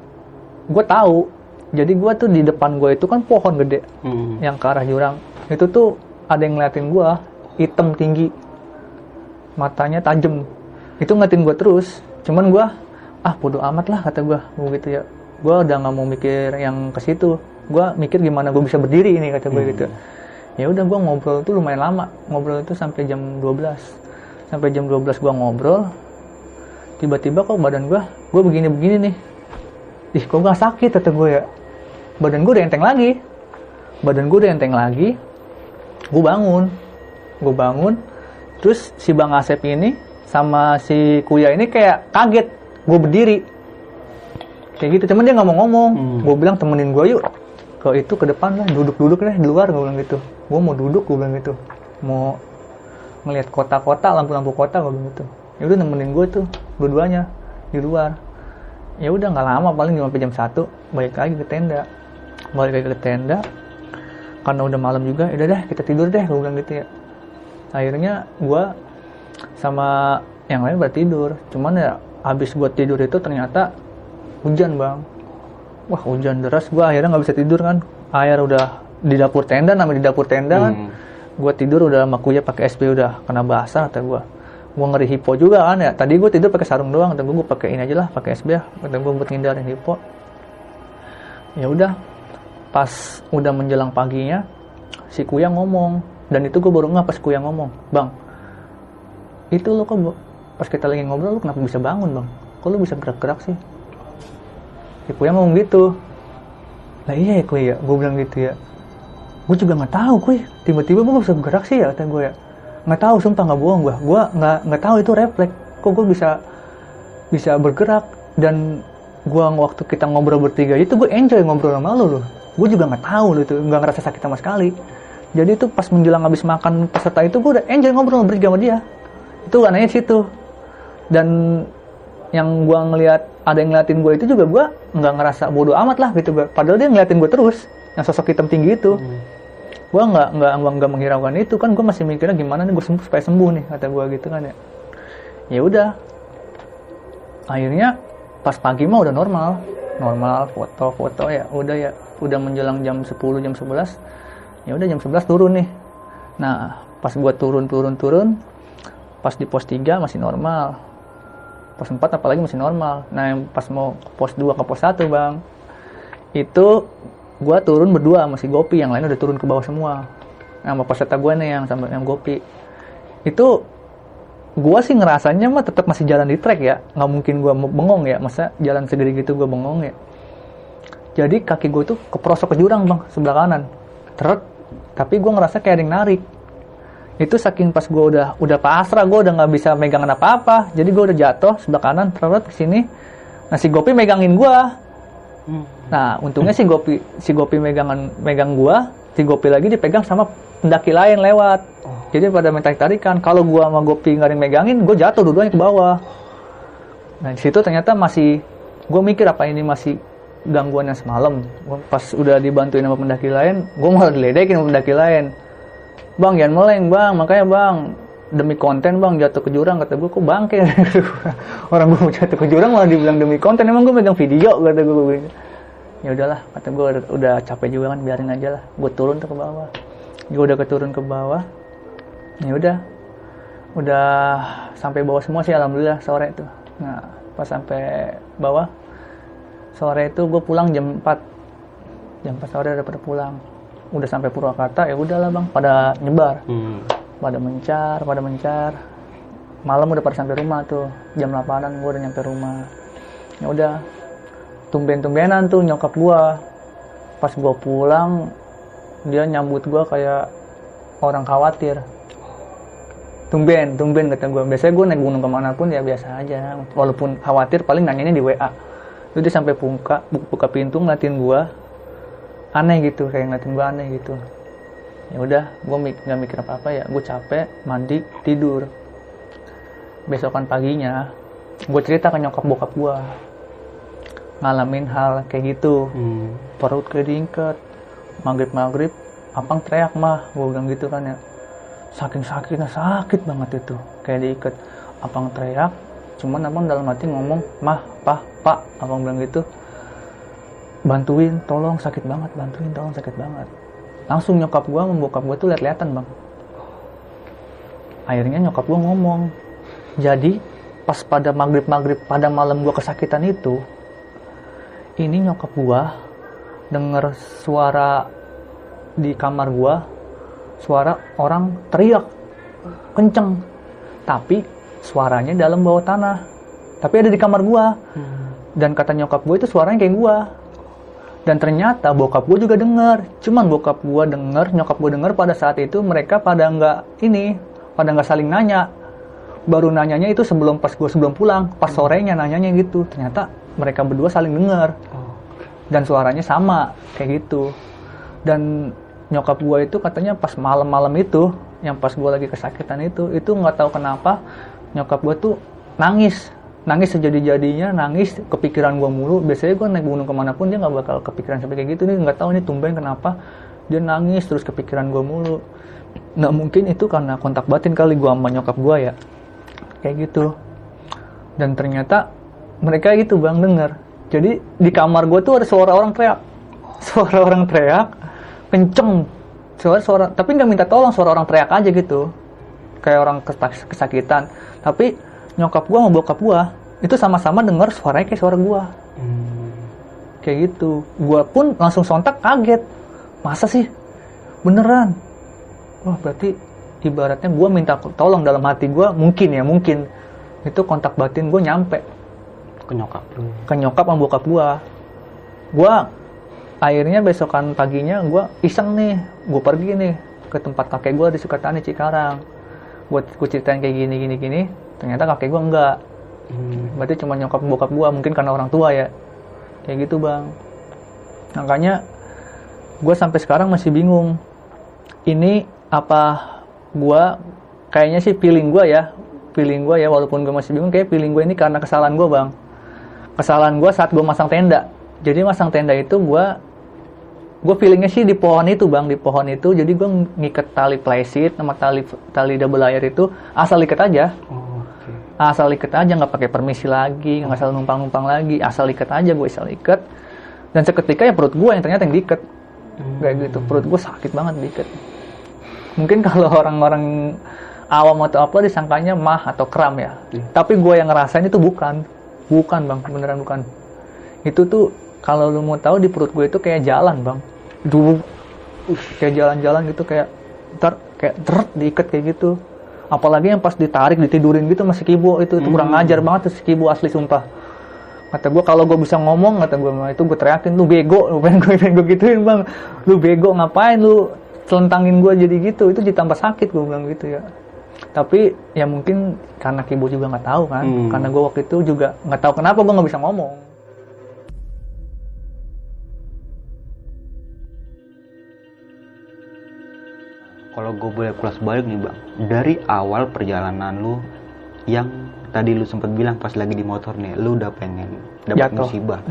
Speaker 1: gue tahu. Jadi gua tuh di depan gue itu kan pohon gede
Speaker 5: Hmm.
Speaker 1: yang ke arah jurang. Itu tuh ada yang ngeliatin gua hitam tinggi. Matanya tajam. Itu ngeliatin gua terus. Cuman gua ah bodo amat lah kata gua. Gua gitu ya. Gua udah nggak mau mikir yang ke situ. Gua mikir gimana gua bisa berdiri ini kata gue gitu. Ya udah gua ngobrol tuh lumayan lama. Ngobrol itu sampai jam 12 sampai jam 12 gua ngobrol tiba-tiba kok badan gua gua begini-begini nih. Ih kok gak sakit kata gue ya. Badan gue udah enteng lagi. Badan gue udah enteng lagi. Gue bangun. Gue bangun. Terus si bang Asep ini sama si Kuya ini kayak kaget gue berdiri. Kayak gitu cuman dia nggak mau ngomong.
Speaker 5: Hmm.
Speaker 1: gue bilang temenin gue yuk. Ke itu ke depan lah duduk-duduk deh di luar gue bilang gitu. Gue mau duduk gue bilang gitu. Mau ngelihat kota-kota lampu-lampu kota gue bilang gitu. Ya udah nemenin gue tuh dua-duanya di luar. Ya udah nggak lama paling cuma jam satu balik lagi ke tenda. Balik lagi ke tenda karena udah malam juga ya udah deh kita tidur deh gue bilang gitu ya. Akhirnya gue sama yang lain pada tidur. Cuman ya habis gue tidur itu ternyata hujan bang. Wah hujan deras. Gue akhirnya nggak bisa tidur kan. Air udah di dapur tenda namanya di dapur tenda kan.
Speaker 5: Hmm.
Speaker 1: gue tidur udah sama kuya pakai SB udah kena basah kata gue gue ngeri hipo juga kan ya. Tadi gue tidur pakai sarung doang kata gue gue pakai ini aja lah pakai SB ya. Kata gue buat ngindarin hipo. Ya udah pas udah menjelang paginya si kuya ngomong. Dan itu gue baru nggak pas kuya ngomong bang itu lo kok pas kita lagi ngobrol lo kenapa bisa bangun bang? Kok lo bisa gerak-gerak sih? Si kuya ngomong gitu. Lah iya ya kuya. Gue bilang gitu ya. Gue juga nggak tahu kuy tiba-tiba gue bisa gerak sih ya kata gue ya. Nggak tahu sumpah nggak bohong gue gue nggak nggak tahu itu refleks. Kok gue bisa bisa bergerak. Dan gue waktu kita ngobrol bertiga itu gue enjoy ngobrol sama lo loh gue juga nggak tahu lo itu. Nggak ngerasa sakit sama sekali. Jadi itu pas menjelang habis makan peserta itu gue udah enjoy ngobrol bertiga sama dia. Itu anehnya situ dan yang gue ngelihat ada yang ngeliatin gue itu juga gue nggak ngerasa bodoh amat lah gitu gue padahal dia ngeliatin gue terus yang sosok hitam tinggi itu. Gue nggak nggak nggak menghiraukan itu. Kan gue masih mikirnya gimana nih gue sembuh supaya sembuh nih kata gue gitu kan ya. Ya udah. Akhirnya pas pagi mah udah normal. Normal foto-foto ya udah ya. Udah menjelang jam 10 jam 11 ya udah jam 11 turun nih. Nah pas gua turun turun turun pas di pos 3 masih normal pos 4 apalagi masih normal. Nah yang pas mau ke pos 2 ke pos 1 bang itu gua turun berdua masih gopi yang lain udah turun ke bawah semua. Nah, sama peserta gue nih yang sama yang gopi. Itu gua sih ngerasanya mah tetap masih jalan di trek ya. Nggak mungkin mau bengong ya. Masa jalan segede gitu gua bengong ya. Jadi kaki gue tuh keprosok ke jurang bang sebelah kanan. Teret tapi gua ngerasa kayak ada yang narik itu saking pas gua udah udah pasrah gua udah nggak bisa megangan apa apa jadi gua udah jatuh sebelah kanan teret ke sini. Nah si gopi megangin gua. Nah untungnya si gopi si gopi megangan megang gua si gopi lagi dipegang sama pendaki lain lewat. Jadi pada main tarik tarikan kalau gua sama gopi nggak ada yang megangin gua jatuh dua-duanya ke bawah. Nah di situ ternyata masih gua mikir apa ini masih gangguan yang semalam. Gua pas udah dibantuin sama pendaki lain gua malah diledekin sama pendaki lain bang jangan meleng bang. Makanya bang demi konten bang jatuh ke jurang kata gue kok bangke? Orang gue jatuh ke jurang malah dibilang demi konten. Emang gue megang video kata gue ya udahlah kata gue udah, udah capek juga kan biarin aja lah. Gue turun tuh ke bawah. Gue udah keturun ke bawah. Ya udah. Udah sampai bawah semua sih alhamdulillah sore tuh. Nah pas sampai bawah sore itu gue pulang jam 4 jam 4 sore udah pada pulang udah sampai Purwakarta ya udahlah bang. Pada nyebar.
Speaker 5: Hmm.
Speaker 1: pada mencar pada mencar. Malam udah pada sampai rumah tuh. Jam 8an gue udah nyampe rumah. Ya udah tumben-tumbenan tuh nyokap gua. Pas gua pulang dia nyambut gua kayak orang khawatir. Tumben tumben kata gua. Biasanya gua naik gunung ke mana pun ya biasa aja. Walaupun khawatir paling nanyanya di WA itu dia sampai buka buka pintu ngeliatin gua aneh gitu kayak ngeliatin gua aneh gitu. Ya udah gue mik nggak mikir apa apa ya. Gue capek mandi tidur. Besokan paginya gue cerita ke nyokap bokap gue ngalamin hal kayak gitu.
Speaker 5: Hmm.
Speaker 1: perut kayak diingkat maghrib maghrib apang teriak mah gue bilang gitu kan ya. Saking sakitnya sakit banget itu. Kayak diikat apang teriak cuman abang dalam hati ngomong mah pah pak abang bilang gitu bantuin tolong sakit banget bantuin tolong sakit banget. Langsung nyokap gua sama bokap gua tuh lihat-lihatan bang. Akhirnya nyokap gua ngomong jadi pas pada maghrib maghrib pada malam gua kesakitan itu ini nyokap gua denger suara di kamar gua suara orang teriak kenceng. Tapi suaranya dalam bawah tanah. Tapi ada di kamar gua. Dan kata nyokap gue itu suaranya kayak gua dan ternyata bokap gue juga denger. Cuman bokap gue denger nyokap gue denger pada saat itu mereka pada nggak ini pada nggak saling nanya. Baru nanyanya itu sebelum pas gue sebelum pulang pas sorenya nanyanya gitu. Ternyata mereka berdua saling denger. Dan suaranya sama kayak gitu. Dan nyokap gue itu katanya pas malam-malam itu yang pas gue lagi kesakitan itu itu nggak tahu kenapa nyokap gue tuh nangis nangis sejadi-jadinya nangis kepikiran gue mulu. Biasanya gue naik gunung ke mana pun dia nggak bakal kepikiran sampai kayak gitu. Nih nggak tahu nih tumben kenapa. Dia nangis terus kepikiran gue mulu. Nah mungkin itu karena kontak batin kali gue sama nyokap gue ya. Kayak gitu. Dan ternyata mereka itu bang denger. Jadi di kamar gue tuh ada suara orang teriak. Suara orang teriak kenceng. Suara suara tapi nggak minta tolong suara orang teriak aja gitu. Kayak orang kes- kesakitan. Tapi nyokap gua sama bokap gua itu sama-sama denger suaranya kayak suara gua. Kayak gitu. Gua pun langsung sontak kaget. Masa sih? Beneran? Wah berarti ibaratnya gua minta tolong dalam hati gua mungkin ya mungkin. Itu kontak batin gua nyampe.
Speaker 2: Ke nyokap lu.
Speaker 1: Ke nyokap sama bokap gua. Gua akhirnya besokan paginya gua iseng nih gua pergi nih ke tempat kakek gua di Sukatani Cikarang. Buat gua ceritain kayak gini gini gini ternyata kakek gua enggak. Berarti cuma nyokap bokap gua mungkin karena orang tua ya. Kayak gitu bang. Makanya gua sampai sekarang masih bingung ini apa gua kayaknya sih feeling gua ya feeling gua ya walaupun gua masih bingung kayak feeling gua ini karena kesalahan gua bang. Kesalahan gue saat gue masang tenda. Jadi masang tenda itu gue gue feelingnya sih di pohon itu bang di pohon itu. Jadi gue ngikat tali plyseed sama tali tali double layer itu asal ikat aja.
Speaker 2: Oh,
Speaker 1: asal ikat aja nggak pakai permisi lagi nggak asal numpang numpang lagi. Asal ikat aja gue asal ikat dan seketika ya perut gue yang ternyata yang diikat kayak gitu perut gue sakit banget diikat mungkin kalau orang-orang awam atau apa disangkanya mah atau kram ya. Tapi gue yang ngerasain itu bukan. Bukan bang. Beneran bukan. Itu tuh kalau lu mau tahu di perut gue itu kayak jalan bang. Itu uh, kayak jalan-jalan gitu kayak ntar kayak deret diikat kayak gitu apalagi yang pas ditarik ditidurin gitu masih kibo itu, itu kurang ngajar banget tuh si kibo asli sumpah. Kata gue kalau gue bisa ngomong kata gue itu gue teriakin lu bego lu pengen gue pengen gue gituin bang. Lu bego ngapain lu celentangin gue jadi gitu? Itu ditambah sakit gue bilang gitu ya. Tapi ya mungkin karena kibo juga nggak tahu kan
Speaker 2: Hmm.
Speaker 1: karena gue waktu itu juga nggak tahu kenapa gue nggak bisa ngomong
Speaker 2: kalau gue boleh kulas balik nih bang. Dari awal perjalanan lu yang tadi lu sempat bilang pas lagi di motor nih lu udah pengen dapat musibah.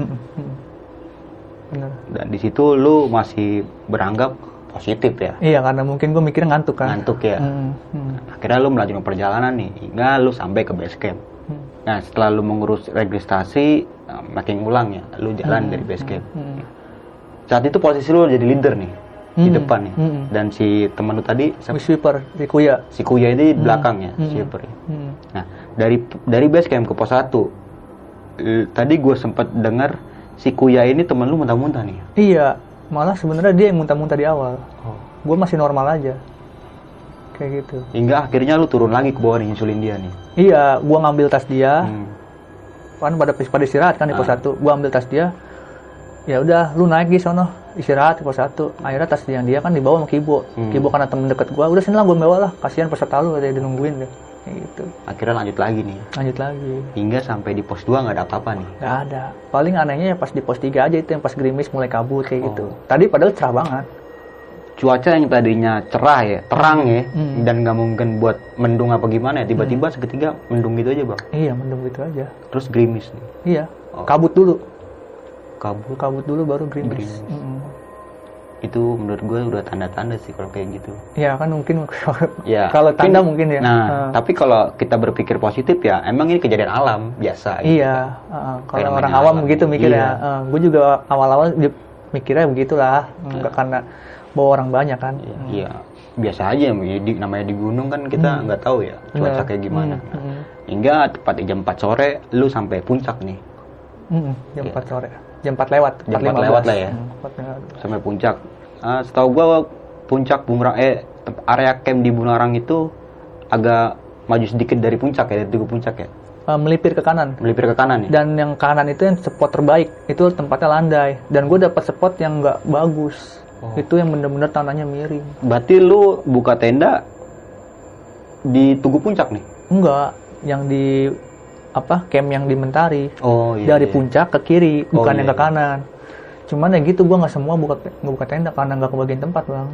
Speaker 1: Bener.
Speaker 2: dan di situ lu masih beranggap positif ya?
Speaker 1: Iya karena mungkin gue mikirnya ngantuk kan?
Speaker 2: Ngantuk ya?
Speaker 1: Mm, mm,
Speaker 2: akhirnya lu melanjutkan perjalanan nih hingga lu sampai ke base camp.
Speaker 1: Mm,
Speaker 2: nah setelah lu mengurus registrasi eh, makin ulang ya lu jalan dari base camp.
Speaker 1: Mm.
Speaker 2: saat itu posisi lu jadi leader nih di
Speaker 1: Hmm,
Speaker 2: depan ya
Speaker 1: hmm.
Speaker 2: dan si teman lu tadi siapa?
Speaker 1: Sweeper di Kuya
Speaker 2: si Kuya ini di belakang ya
Speaker 1: Hmm.
Speaker 2: sweeper ya.
Speaker 1: Mm.
Speaker 2: Nah, dari dari base camp ke pos 1 eh, tadi gue sempat dengar si Kuya ini temen lu muntah-muntah nih.
Speaker 1: iya malah sebenarnya dia yang muntah-muntah di awal
Speaker 2: Oh.
Speaker 1: gue masih normal aja kayak gitu
Speaker 2: Hingga akhirnya lu turun lagi ke bawah nih nyusulin dia nih.
Speaker 1: iya gue ngambil tas dia
Speaker 2: Hmm.
Speaker 1: kan pada pada istirahat kan di pos
Speaker 2: Ah.
Speaker 1: satu gue ambil tas dia ya udah lu naik di sono istirahat di pos satu. Akhirnya tas yang dia kan dibawa sama Kibo.
Speaker 2: Hmm.
Speaker 1: Kibo karena temen deket gue udah sini lah gue bawa lah. Kasihan peserta lu ada yang nungguin deh kayak gitu.
Speaker 2: Akhirnya lanjut lagi nih.
Speaker 1: lanjut lagi.
Speaker 2: Hingga sampai di pos 2 nggak ada apa-apa nih.
Speaker 1: nggak ada. Paling anehnya ya pas di pos 3 aja itu yang pas gerimis mulai kabut kayak gitu.
Speaker 2: Oh.
Speaker 1: tadi padahal cerah banget.
Speaker 2: Cuaca yang tadinya cerah ya, terang ya,
Speaker 1: Hmm.
Speaker 2: dan nggak mungkin buat mendung apa gimana ya, tiba-tiba seketika mendung gitu aja bang.
Speaker 1: iya mendung gitu aja.
Speaker 2: Terus gerimis nih,
Speaker 1: iya.
Speaker 2: Oh.
Speaker 1: kabut dulu
Speaker 2: kabut.
Speaker 1: kabut dulu baru gerimis,
Speaker 2: Gerimis.
Speaker 1: Mm-mm.
Speaker 2: Itu menurut gue udah tanda-tanda sih kalau kayak gitu.
Speaker 1: ya kan mungkin
Speaker 2: Ya,
Speaker 1: kalau tanda mungkin ya
Speaker 2: Nah,
Speaker 1: Ah.
Speaker 2: tapi kalau kita berpikir positif ya, emang ini kejadian alam biasa. gitu.
Speaker 1: Iya, uh, kalau orang awam
Speaker 2: alam.
Speaker 1: begitu mikir
Speaker 2: Iya.
Speaker 1: ya. gue juga awal-awal mikirnya begitulah, nggak karena bawa orang banyak kan.
Speaker 2: Iya, iya. biasa aja ya, di, namanya di gunung kan kita nggak tahu ya cuaca kayak gimana.
Speaker 1: Hmm, hmm,
Speaker 2: Hingga tepat jam 4 sore lu sampai puncak nih,
Speaker 1: hmm, jam 4 sore, jam 4 lewat,
Speaker 2: Jam 4 lewat lah ya.
Speaker 1: Hmm, 4 lewat.
Speaker 2: sampai puncak. Ah, setahu gua puncak Bungrang eh area camp di Bunarang itu agak maju sedikit dari puncak ya, dari tugu puncak ya.
Speaker 1: Uh, melipir ke kanan.
Speaker 2: Melipir ke kanan ya.
Speaker 1: Dan yang kanan itu yang spot terbaik, itu tempatnya landai. Dan gue dapat spot yang nggak bagus.
Speaker 2: Oh.
Speaker 1: Itu yang bener-bener tanahnya miring.
Speaker 2: Berarti lu buka tenda di tugu puncak nih.
Speaker 1: Enggak, yang di apa camp yang di Mentari.
Speaker 2: Oh iya.
Speaker 1: dari
Speaker 2: iya.
Speaker 1: puncak ke kiri
Speaker 2: Oh,
Speaker 1: bukan
Speaker 2: iya,
Speaker 1: yang ke
Speaker 2: iya.
Speaker 1: kanan cuman ya gitu gua nggak semua buka buka tenda karena nggak kebagian tempat bang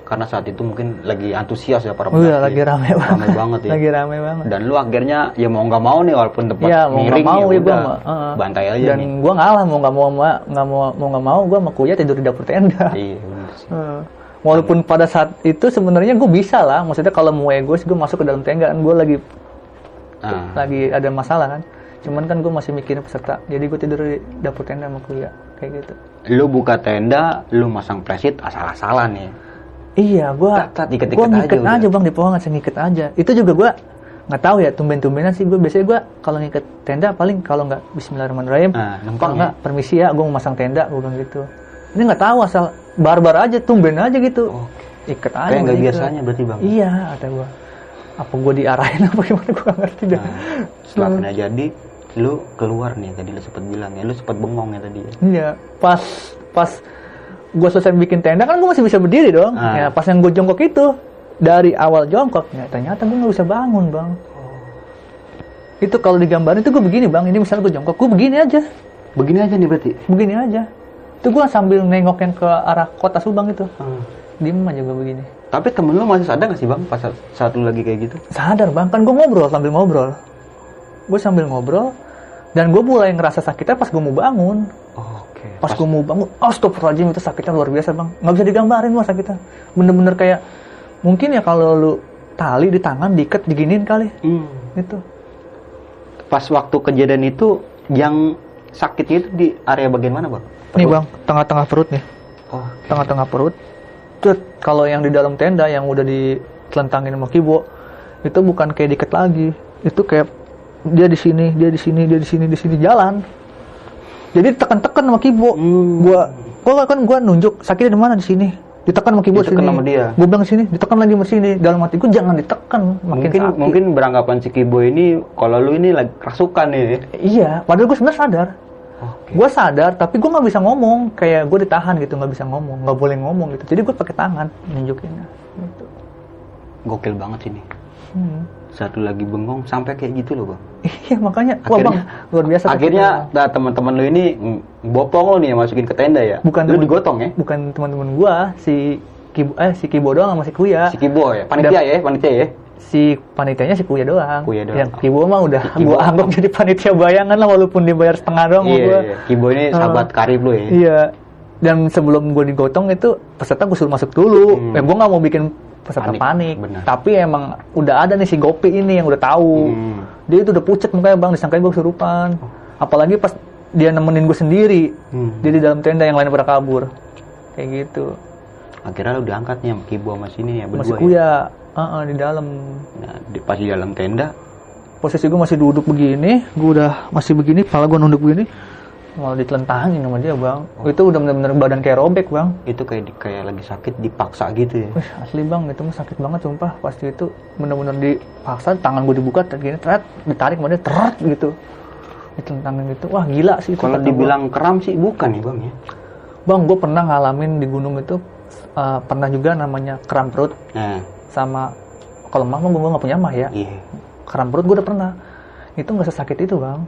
Speaker 2: Karena saat itu mungkin lagi antusias ya para
Speaker 1: iya
Speaker 2: pendaki.
Speaker 1: lagi rame banget
Speaker 2: Rame banget ya.
Speaker 1: lagi rame banget
Speaker 2: Dan lu akhirnya ya mau nggak mau nih walaupun tempat
Speaker 1: Iya mau nggak
Speaker 2: miring
Speaker 1: mau ya gua
Speaker 2: udah,
Speaker 1: uh,
Speaker 2: bantai aja
Speaker 1: dan
Speaker 2: nih.
Speaker 1: gua ngalah mau nggak mau ma- nggak mau mau nggak mau gua sama kuya tidur di dapur tenda
Speaker 2: Iya sih.
Speaker 1: Uh, walaupun pada saat itu sebenarnya gue bisa lah maksudnya kalau mau egois gue masuk ke dalam tenda kan gue lagi
Speaker 2: Nah,
Speaker 1: lagi ada masalah kan? Cuman kan gue masih mikirin peserta. Jadi gue tidur di dapur tenda sama kuya kayak gitu.
Speaker 2: Lu buka tenda, lu masang presit asal-asalan ya.
Speaker 1: iya gue gue
Speaker 2: aja
Speaker 1: ngiket
Speaker 2: udah.
Speaker 1: aja, bang di pohon saya ngiket aja. Itu juga gue nggak tahu ya tumben-tumbenan sih gue biasanya gue kalau ngiket tenda paling kalau nggak Bismillahirrahmanirrahim
Speaker 2: Ah,
Speaker 1: kalau
Speaker 2: ya?
Speaker 1: nggak permisi ya gue mau masang tenda gue bilang gitu. Ini nggak tahu asal barbar aja tumben aja gitu. Iket aja
Speaker 2: Kayak nggak biasanya berarti bang.
Speaker 1: iya kata gue apa gue diarahin apa gimana gue nggak ngerti dah
Speaker 2: Nah, setelah kena jadi, lu keluar nih tadi lu sempat bilang ya, lu sempat bengong ya tadi ya.
Speaker 1: Iya, pas pas gue selesai bikin tenda kan gue masih bisa berdiri dong.
Speaker 2: Ah.
Speaker 1: Ya, pas yang gue jongkok itu dari awal jongkok, ya, ternyata gue nggak bisa bangun bang. Itu kalau digambarin itu gue begini bang. Ini misalnya gue jongkok, gue begini aja,
Speaker 2: Begini aja nih berarti.
Speaker 1: begini aja. Itu gue sambil nengok yang ke arah kota Subang itu,
Speaker 2: Hmm.
Speaker 1: diem aja gue begini.
Speaker 2: Tapi temen lu masih sadar gak sih bang pas saat, saat lu lagi kayak gitu?
Speaker 1: Sadar bang, kan gue ngobrol sambil ngobrol. Gue sambil ngobrol dan gue mulai ngerasa sakitnya pas gue mau bangun.
Speaker 2: Oke.
Speaker 1: pas gue mau bangun astagfirullahaladzim itu sakitnya luar biasa bang nggak bisa digambarin mas sakitnya bener-bener kayak mungkin ya kalau lu tali di tangan diikat diginin kali
Speaker 2: Hmm.
Speaker 1: itu
Speaker 2: Pas waktu kejadian itu yang sakitnya itu di area bagian mana bang?
Speaker 1: nih
Speaker 2: Perut?
Speaker 1: bang tengah-tengah perut nih
Speaker 2: Oh.
Speaker 1: tengah-tengah perut Cet, kalau yang di dalam tenda yang udah ditelentangin sama kibo itu bukan kayak diikat lagi. Itu kayak dia di sini dia di sini dia di sini di sini jalan. Jadi tekan-tekan sama kibo.
Speaker 2: Hmm.
Speaker 1: gua gua kan gua nunjuk sakitnya di mana? Di sini. Ditekan sama kibo
Speaker 2: Ditekan
Speaker 1: sini.
Speaker 2: sama dia.
Speaker 1: gua bilang sini. Ditekan lagi sama sini. Dalam hatiku jangan ditekan. Makin
Speaker 2: mungkin
Speaker 1: sakit.
Speaker 2: mungkin beranggapan si Kibo ini kalau lu ini lagi kerasukan ya.
Speaker 1: iya. Padahal gue sebenarnya sadar
Speaker 2: Oke.
Speaker 1: gue sadar tapi gue nggak bisa ngomong kayak gue ditahan gitu nggak bisa ngomong nggak boleh ngomong gitu jadi gue pakai tangan nunjukinnya gitu.
Speaker 2: Gokil banget sih nih.
Speaker 1: Hmm.
Speaker 2: Saat lu lagi bengong sampai kayak gitu loh bang.
Speaker 1: iya makanya wah bang luar biasa
Speaker 2: akhirnya nah, teman-teman lu ini bopong lo nih yang masukin ke tenda ya.
Speaker 1: Bukan
Speaker 2: lu
Speaker 1: temen-
Speaker 2: digotong ya.
Speaker 1: bukan teman-teman gue si Kibo, eh si Kibo doang sama si Kuya
Speaker 2: Si Kibo ya, panitia ya, panitia ya.
Speaker 1: Si panitianya si Kuya doang.
Speaker 2: Kuya doang.
Speaker 1: Yang Kibo mah udah
Speaker 2: Kibo.
Speaker 1: gua anggap jadi panitia bayangan lah walaupun dibayar setengah doang
Speaker 2: Iya,
Speaker 1: gua.
Speaker 2: iya. Kibo ini
Speaker 1: Ah.
Speaker 2: sahabat karib lu ya.
Speaker 1: Iya. Dan sebelum gue digotong itu peserta gue suruh masuk dulu.
Speaker 2: Hmm.
Speaker 1: Eh gue nggak mau bikin peserta
Speaker 2: Panik,
Speaker 1: panik. Tapi emang udah ada nih si Gopi ini yang udah tahu.
Speaker 2: Hmm.
Speaker 1: Dia itu udah pucet mukanya bang, disangkain gue kesurupan. Apalagi pas dia nemenin gue sendiri.
Speaker 2: Hmm.
Speaker 1: Dia di dalam tenda yang lain pada kabur. Kayak gitu.
Speaker 2: Akhirnya lu diangkat nih sama Kibo sama sini ya
Speaker 1: Masih
Speaker 2: berdua ya.
Speaker 1: Ah, ah, di dalam
Speaker 2: Nah, di, pas di dalam tenda,
Speaker 1: posisi gue masih duduk begini, gue udah masih begini, kepala gue nunduk begini, malah ditelentangin sama dia bang. Itu udah bener-bener badan kayak robek bang.
Speaker 2: itu kayak di- kayak lagi sakit dipaksa gitu ya.
Speaker 1: Wih asli bang, itu mah sakit banget sumpah. Pasti itu bener-bener dipaksa, tangan gue dibuka, gini, teret, ditarik sama dia, teret gitu. Ditelentangin gitu, wah gila sih itu.
Speaker 2: Kalau
Speaker 1: kata gua.
Speaker 2: dibilang kram sih bukan ya bang ya.
Speaker 1: Bang, gue pernah ngalamin di gunung itu, eh, pernah juga namanya kram perut,
Speaker 2: Nah,
Speaker 1: sama kalau mah gue nggak punya mah ya.
Speaker 2: iya.
Speaker 1: kram perut gue udah pernah itu nggak sesakit itu bang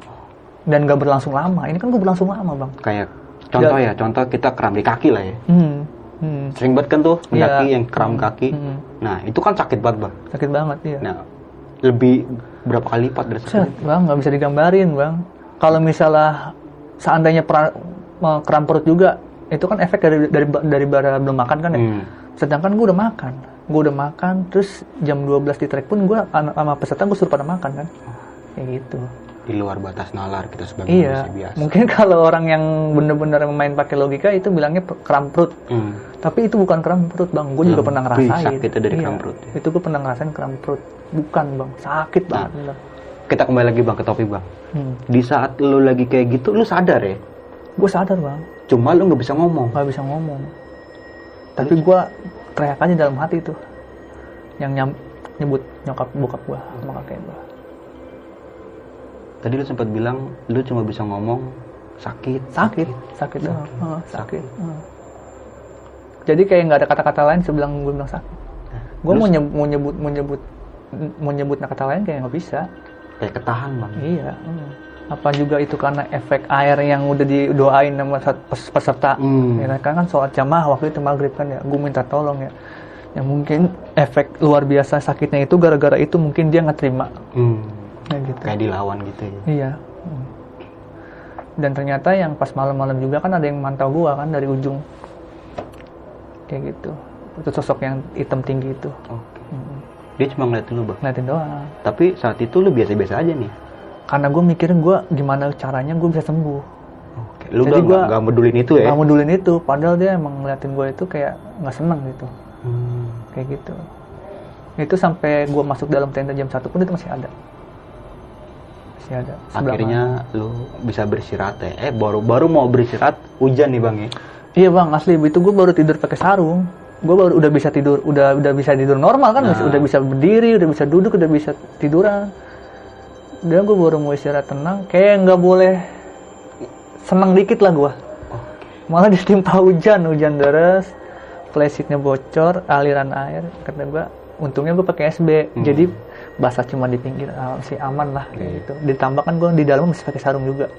Speaker 1: dan nggak berlangsung lama ini kan gue berlangsung lama bang
Speaker 2: Kayak contoh ya, contoh kita kram di kaki lah ya.
Speaker 1: hmm. Hmm.
Speaker 2: Sering banget kan tuh
Speaker 1: Iya.
Speaker 2: kaki yang kram kaki.
Speaker 1: Hmm.
Speaker 2: Nah, itu kan sakit banget bang.
Speaker 1: sakit banget iya
Speaker 2: Nah, lebih berapa kali lipat dari sakit?
Speaker 1: Set, bang nggak bisa digambarin bang kalau misalnya seandainya pra- kram perut juga itu kan efek dari dari dari bara belum makan kan ya
Speaker 2: Hmm.
Speaker 1: sedangkan gue udah makan gue udah makan terus jam 12 di trek pun gue sama peserta gue suruh pada makan kan kayak gitu
Speaker 2: Di luar batas nalar kita sebagai
Speaker 1: iya
Speaker 2: manusia biasa.
Speaker 1: mungkin kalau orang yang bener-bener main pakai logika itu bilangnya kram perut
Speaker 2: Hmm.
Speaker 1: Tapi itu bukan kram perut bang, gue juga
Speaker 2: Lebih
Speaker 1: pernah ngerasain.
Speaker 2: sakitnya dari
Speaker 1: Iya,
Speaker 2: kram perut, ya?
Speaker 1: Itu gue pernah ngerasain kram perut. Bukan bang, sakit
Speaker 2: Nah.
Speaker 1: banget. Bang.
Speaker 2: Kita kembali lagi bang ke topik bang.
Speaker 1: Hmm.
Speaker 2: Di saat lu lagi kayak gitu, lu sadar ya.
Speaker 1: Gue sadar bang,
Speaker 2: Cuma lu nggak bisa ngomong.
Speaker 1: nggak bisa ngomong. Tapi gue teriak aja dalam hati tuh, yang nyam, nyebut nyokap bokap gue sama kakek gue.
Speaker 2: Tadi lu sempat bilang lu cuma bisa ngomong sakit.
Speaker 1: Sakit, sakit doang, Heeh, sakit. Heeh. Jadi kayak nggak ada kata-kata lain sebelum gue bilang sakit. Gue mau nyebut, mau nyebut, mau nyebut, mau nyebut kata lain kayak nggak bisa.
Speaker 2: Kayak ketahan bang.
Speaker 1: Iya. hmm. Apa juga itu karena efek air yang udah didoain sama peserta.
Speaker 2: Hmm.
Speaker 1: Ya kan kan sholat jamaah waktu itu maghrib kan ya. Gue minta tolong ya. Yang mungkin efek luar biasa sakitnya itu gara-gara itu mungkin dia nggak terima.
Speaker 2: Hmm.
Speaker 1: Ya gitu.
Speaker 2: Kayak dilawan gitu ya.
Speaker 1: Iya. Hmm. Dan ternyata yang pas malam-malam juga kan ada yang mantau gua kan dari ujung. Kayak gitu. Itu sosok yang hitam tinggi itu.
Speaker 2: Oke.
Speaker 1: Hmm.
Speaker 2: Dia cuma ngeliatin lu bang.
Speaker 1: Ngeliatin doang.
Speaker 2: Tapi saat itu lu biasa-biasa aja nih.
Speaker 1: Karena gue mikirin gue gimana caranya gue bisa sembuh.
Speaker 2: Oke. Lu
Speaker 1: Jadi gua-
Speaker 2: nggak pedulin itu ya.
Speaker 1: Gak modulin itu, padahal dia emang ngeliatin gue itu kayak nggak seneng gitu.
Speaker 2: Hmm.
Speaker 1: kayak gitu itu sampai gue masuk dalam tenda jam satu pun itu masih ada masih ada Sebelah
Speaker 2: Akhirnya lu bisa beristirahat ya. Eh baru baru mau beristirahat hujan nih bang ya.
Speaker 1: Iya bang, asli itu gue baru tidur pakai sarung. Gue baru udah bisa tidur, udah udah bisa tidur normal kan,
Speaker 2: Nah.
Speaker 1: udah bisa berdiri, udah bisa duduk, udah bisa tiduran. Dan gue baru mau istirahat tenang, kayak nggak boleh senang dikit lah gue. Malah ditimpa hujan, hujan deras, flashitnya bocor, aliran air. Kata gue, untungnya gue pakai SB, jadi basah cuma di pinggir, ah, masih aman lah kayak gitu. Ditambah kan gue di dalam masih pakai sarung juga.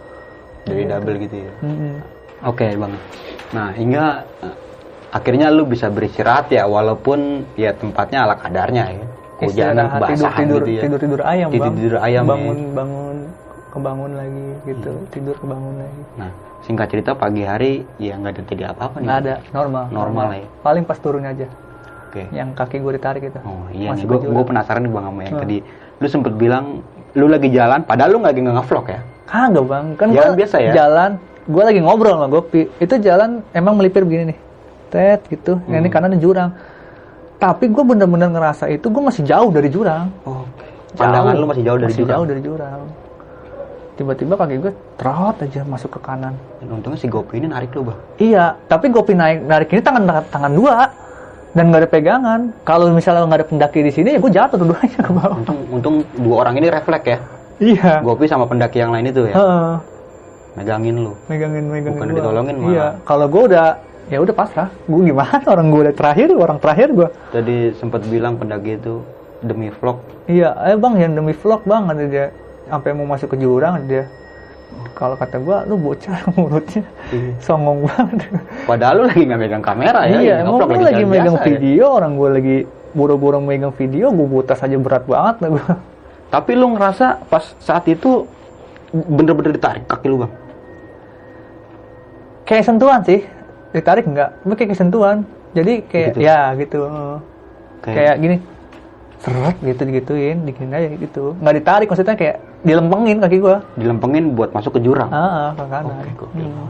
Speaker 2: Jadi double gitu ya.
Speaker 1: Mm-mm.
Speaker 2: Oke bang. Nah hingga eh, akhirnya lu bisa beristirahat ya walaupun ya tempatnya ala kadarnya ya. Hujanan
Speaker 1: Istirahat, tidur
Speaker 2: kebasahan
Speaker 1: tidur
Speaker 2: gitu ya.
Speaker 1: tidur tidur ayam
Speaker 2: Tidur
Speaker 1: bang
Speaker 2: tidur ayam ya.
Speaker 1: bangun bangun kebangun lagi gitu tidur kebangun lagi
Speaker 2: Nah singkat cerita pagi hari ya nggak terjadi apa-apa nih.
Speaker 1: nggak ada normal
Speaker 2: Normal ya.
Speaker 1: paling pas turun aja
Speaker 2: Oke.
Speaker 1: yang kaki gue ditarik itu
Speaker 2: Oh iya nih,
Speaker 1: Masuk
Speaker 2: gue penasaran nih bang sama yang
Speaker 1: Hmm.
Speaker 2: tadi. Lu sempet bilang lu lagi jalan, padahal lu nggak lagi nge-vlog ya?
Speaker 1: kagak bang kan
Speaker 2: Jalan
Speaker 1: gua
Speaker 2: biasa ya?
Speaker 1: jalan gue lagi ngobrol sama Gopi itu jalan emang melipir begini nih tet gitu yang ini
Speaker 2: Hmm.
Speaker 1: kanan jurang tapi gue bener-bener ngerasa itu gue masih jauh dari jurang
Speaker 2: Oke. Pandangan lu masih jauh dari
Speaker 1: masih
Speaker 2: jurang.
Speaker 1: jauh dari jurang tiba-tiba kaki gue trot aja masuk ke kanan
Speaker 2: Dan untungnya si Gopi ini narik lu bang.
Speaker 1: Iya, tapi Gopi naik narik ini tangan tangan dua dan nggak ada pegangan. Kalau misalnya nggak ada pendaki di sini, ya gue jatuh dua-duanya ke bawah.
Speaker 2: Untung, untung dua orang ini refleks ya.
Speaker 1: Iya.
Speaker 2: Gopi sama pendaki yang lain itu ya.
Speaker 1: Heeh,
Speaker 2: Megangin lu.
Speaker 1: megangin megangin.
Speaker 2: Bukan
Speaker 1: gua.
Speaker 2: ditolongin malah.
Speaker 1: Iya. Kalau gue udah ya udah pasrah. Gue gimana? Orang gue udah terakhir, orang terakhir gue.
Speaker 2: Tadi sempat bilang pendaki itu demi vlog.
Speaker 1: Iya, eh bang yang demi vlog bang ada dia sampai mau masuk ke jurang ada dia. Kalau kata gue, lu bocah mulutnya songong banget.
Speaker 2: Padahal lu lagi nggak megang kamera ya.
Speaker 1: iya, emang gue lagi
Speaker 2: jalan
Speaker 1: megang
Speaker 2: biasa ya.
Speaker 1: video, orang gue lagi buru-buru megang video, gue butas aja berat banget lah gue.
Speaker 2: Tapi lu ngerasa pas saat itu bener-bener ditarik kaki lu bang.
Speaker 1: kayak sentuhan sih ditarik enggak tapi kayak sentuhan jadi kayak
Speaker 2: Gitu.
Speaker 1: ya gitu.
Speaker 2: Kayak-
Speaker 1: kayak gini. Seret gitu digituin digini aja gitu. Nggak ditarik maksudnya kayak dilempengin kaki gua.
Speaker 2: Dilempengin buat masuk ke jurang.
Speaker 1: ah ah, ke kanan.
Speaker 2: Oke, gokil
Speaker 1: Hmm.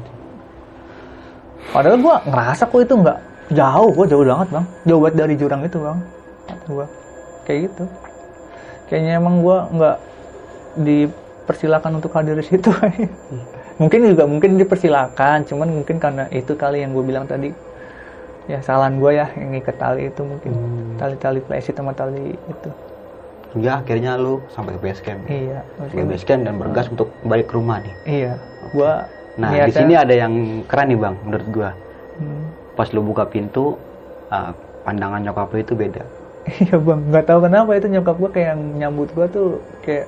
Speaker 1: padahal gua ngerasa kok itu nggak jauh gua jauh banget bang. Jauh banget dari jurang itu bang. Gua. Kayak gitu. Kayaknya emang gua nggak dipersilakan untuk hadir di situ mungkin juga mungkin dipersilakan cuman mungkin karena itu kali yang gue bilang tadi ya kesalahan gue ya yang ngikat tali itu mungkin
Speaker 2: Hmm.
Speaker 1: tali-tali plastik sama tali itu
Speaker 2: Hingga akhirnya lu sampai ke base camp.
Speaker 1: iya
Speaker 2: Sampai ke base camp dan bergas untuk balik ke rumah nih.
Speaker 1: iya gue
Speaker 2: Nah di sini ada yang keren nih bang menurut gua.
Speaker 1: Hmm.
Speaker 2: Pas lu buka pintu, ah, pandangan nyokap lu itu beda.
Speaker 1: iya bang nggak tahu kenapa itu nyokap gue kayak yang nyambut gue tuh kayak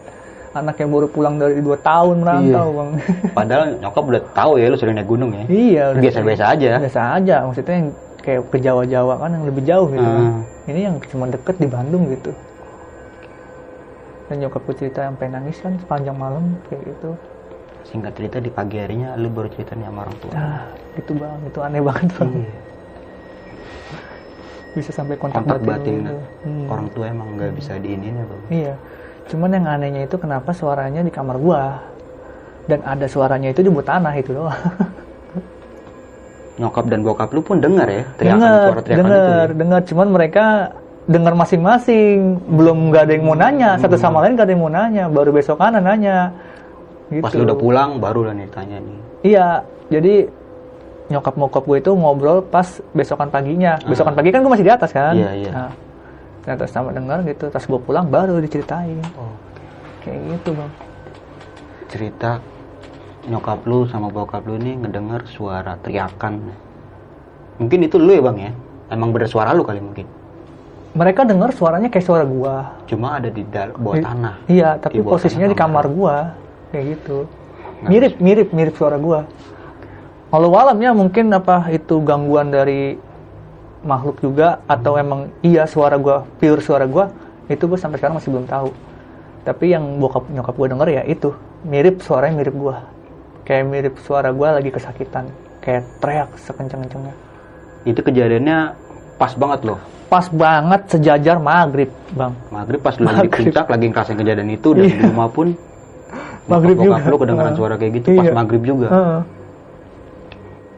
Speaker 1: anak yang baru pulang dari dua tahun merantau
Speaker 2: Iya.
Speaker 1: bang
Speaker 2: Padahal nyokap udah tahu ya lu sering naik gunung ya.
Speaker 1: iya
Speaker 2: Biasa-biasa aja.
Speaker 1: biasa aja maksudnya yang kayak ke Jawa-Jawa kan yang lebih jauh gitu kan.
Speaker 2: Hmm.
Speaker 1: ini yang cuma deket di Bandung gitu dan nyokapku cerita sampai nangis kan sepanjang malam kayak gitu
Speaker 2: Singkat cerita di pagi harinya lu baru cerita nih sama orang tua.
Speaker 1: nah gitu bang itu aneh banget bang
Speaker 2: Iya.
Speaker 1: bisa sampai kontak,
Speaker 2: Kontak
Speaker 1: batin,
Speaker 2: batin
Speaker 1: gitu. Hmm.
Speaker 2: orang tua emang nggak bisa diinin ya bang.
Speaker 1: iya cuman yang anehnya itu kenapa suaranya di kamar gua dan ada suaranya itu di bawah tanah itu doang
Speaker 2: Nyokap dan bokap lu pun dengar ya teriakan
Speaker 1: dengar
Speaker 2: suara teriakan
Speaker 1: dengar
Speaker 2: itu. Ya?
Speaker 1: dengar cuman mereka dengar masing-masing belum nggak ada yang mau nanya satu sama lain nggak ada yang mau nanya baru besok kanan nanya gitu.
Speaker 2: Pas lu udah pulang baru lah nih tanya nih.
Speaker 1: Iya, jadi nyokap mokap gue itu ngobrol pas besokan paginya. Besokan pagi kan gue masih di atas kan.
Speaker 2: Iya, iya.
Speaker 1: Nah, ternyata sama dengar gitu. Pas gue pulang baru diceritain. Kayak gitu bang.
Speaker 2: Cerita nyokap lu sama bokap lu nih ngedenger suara teriakan. Mungkin itu lu ya bang ya? Emang bener suara lu kali mungkin.
Speaker 1: Mereka dengar suaranya kayak suara gua.
Speaker 2: Cuma ada di dal- bawah
Speaker 1: I-
Speaker 2: tanah.
Speaker 1: Iya, tapi
Speaker 2: Di
Speaker 1: posisinya
Speaker 2: tanah
Speaker 1: di kamar gua. Kayak gitu. Mirip, mirip, mirip suara gua. Kalau alamnya mungkin apa itu gangguan dari makhluk juga atau emang iya suara gua pure suara gua itu gue sampai sekarang masih belum tahu. Tapi yang bokap nyokap gua denger ya itu mirip suaranya mirip gua. Kayak mirip suara gua lagi kesakitan, kayak teriak sekencang-kencangnya.
Speaker 2: Itu kejadiannya pas banget loh.
Speaker 1: Pas banget sejajar maghrib, bang.
Speaker 2: Maghrib pas lu lagi di puncak lagi ngerasain kejadian itu dan di
Speaker 1: Iya.
Speaker 2: rumah pun
Speaker 1: Maghrib juga.
Speaker 2: lu kedengeran
Speaker 1: Heeh.
Speaker 2: suara kayak gitu pas
Speaker 1: Iya.
Speaker 2: maghrib juga.
Speaker 1: Heeh.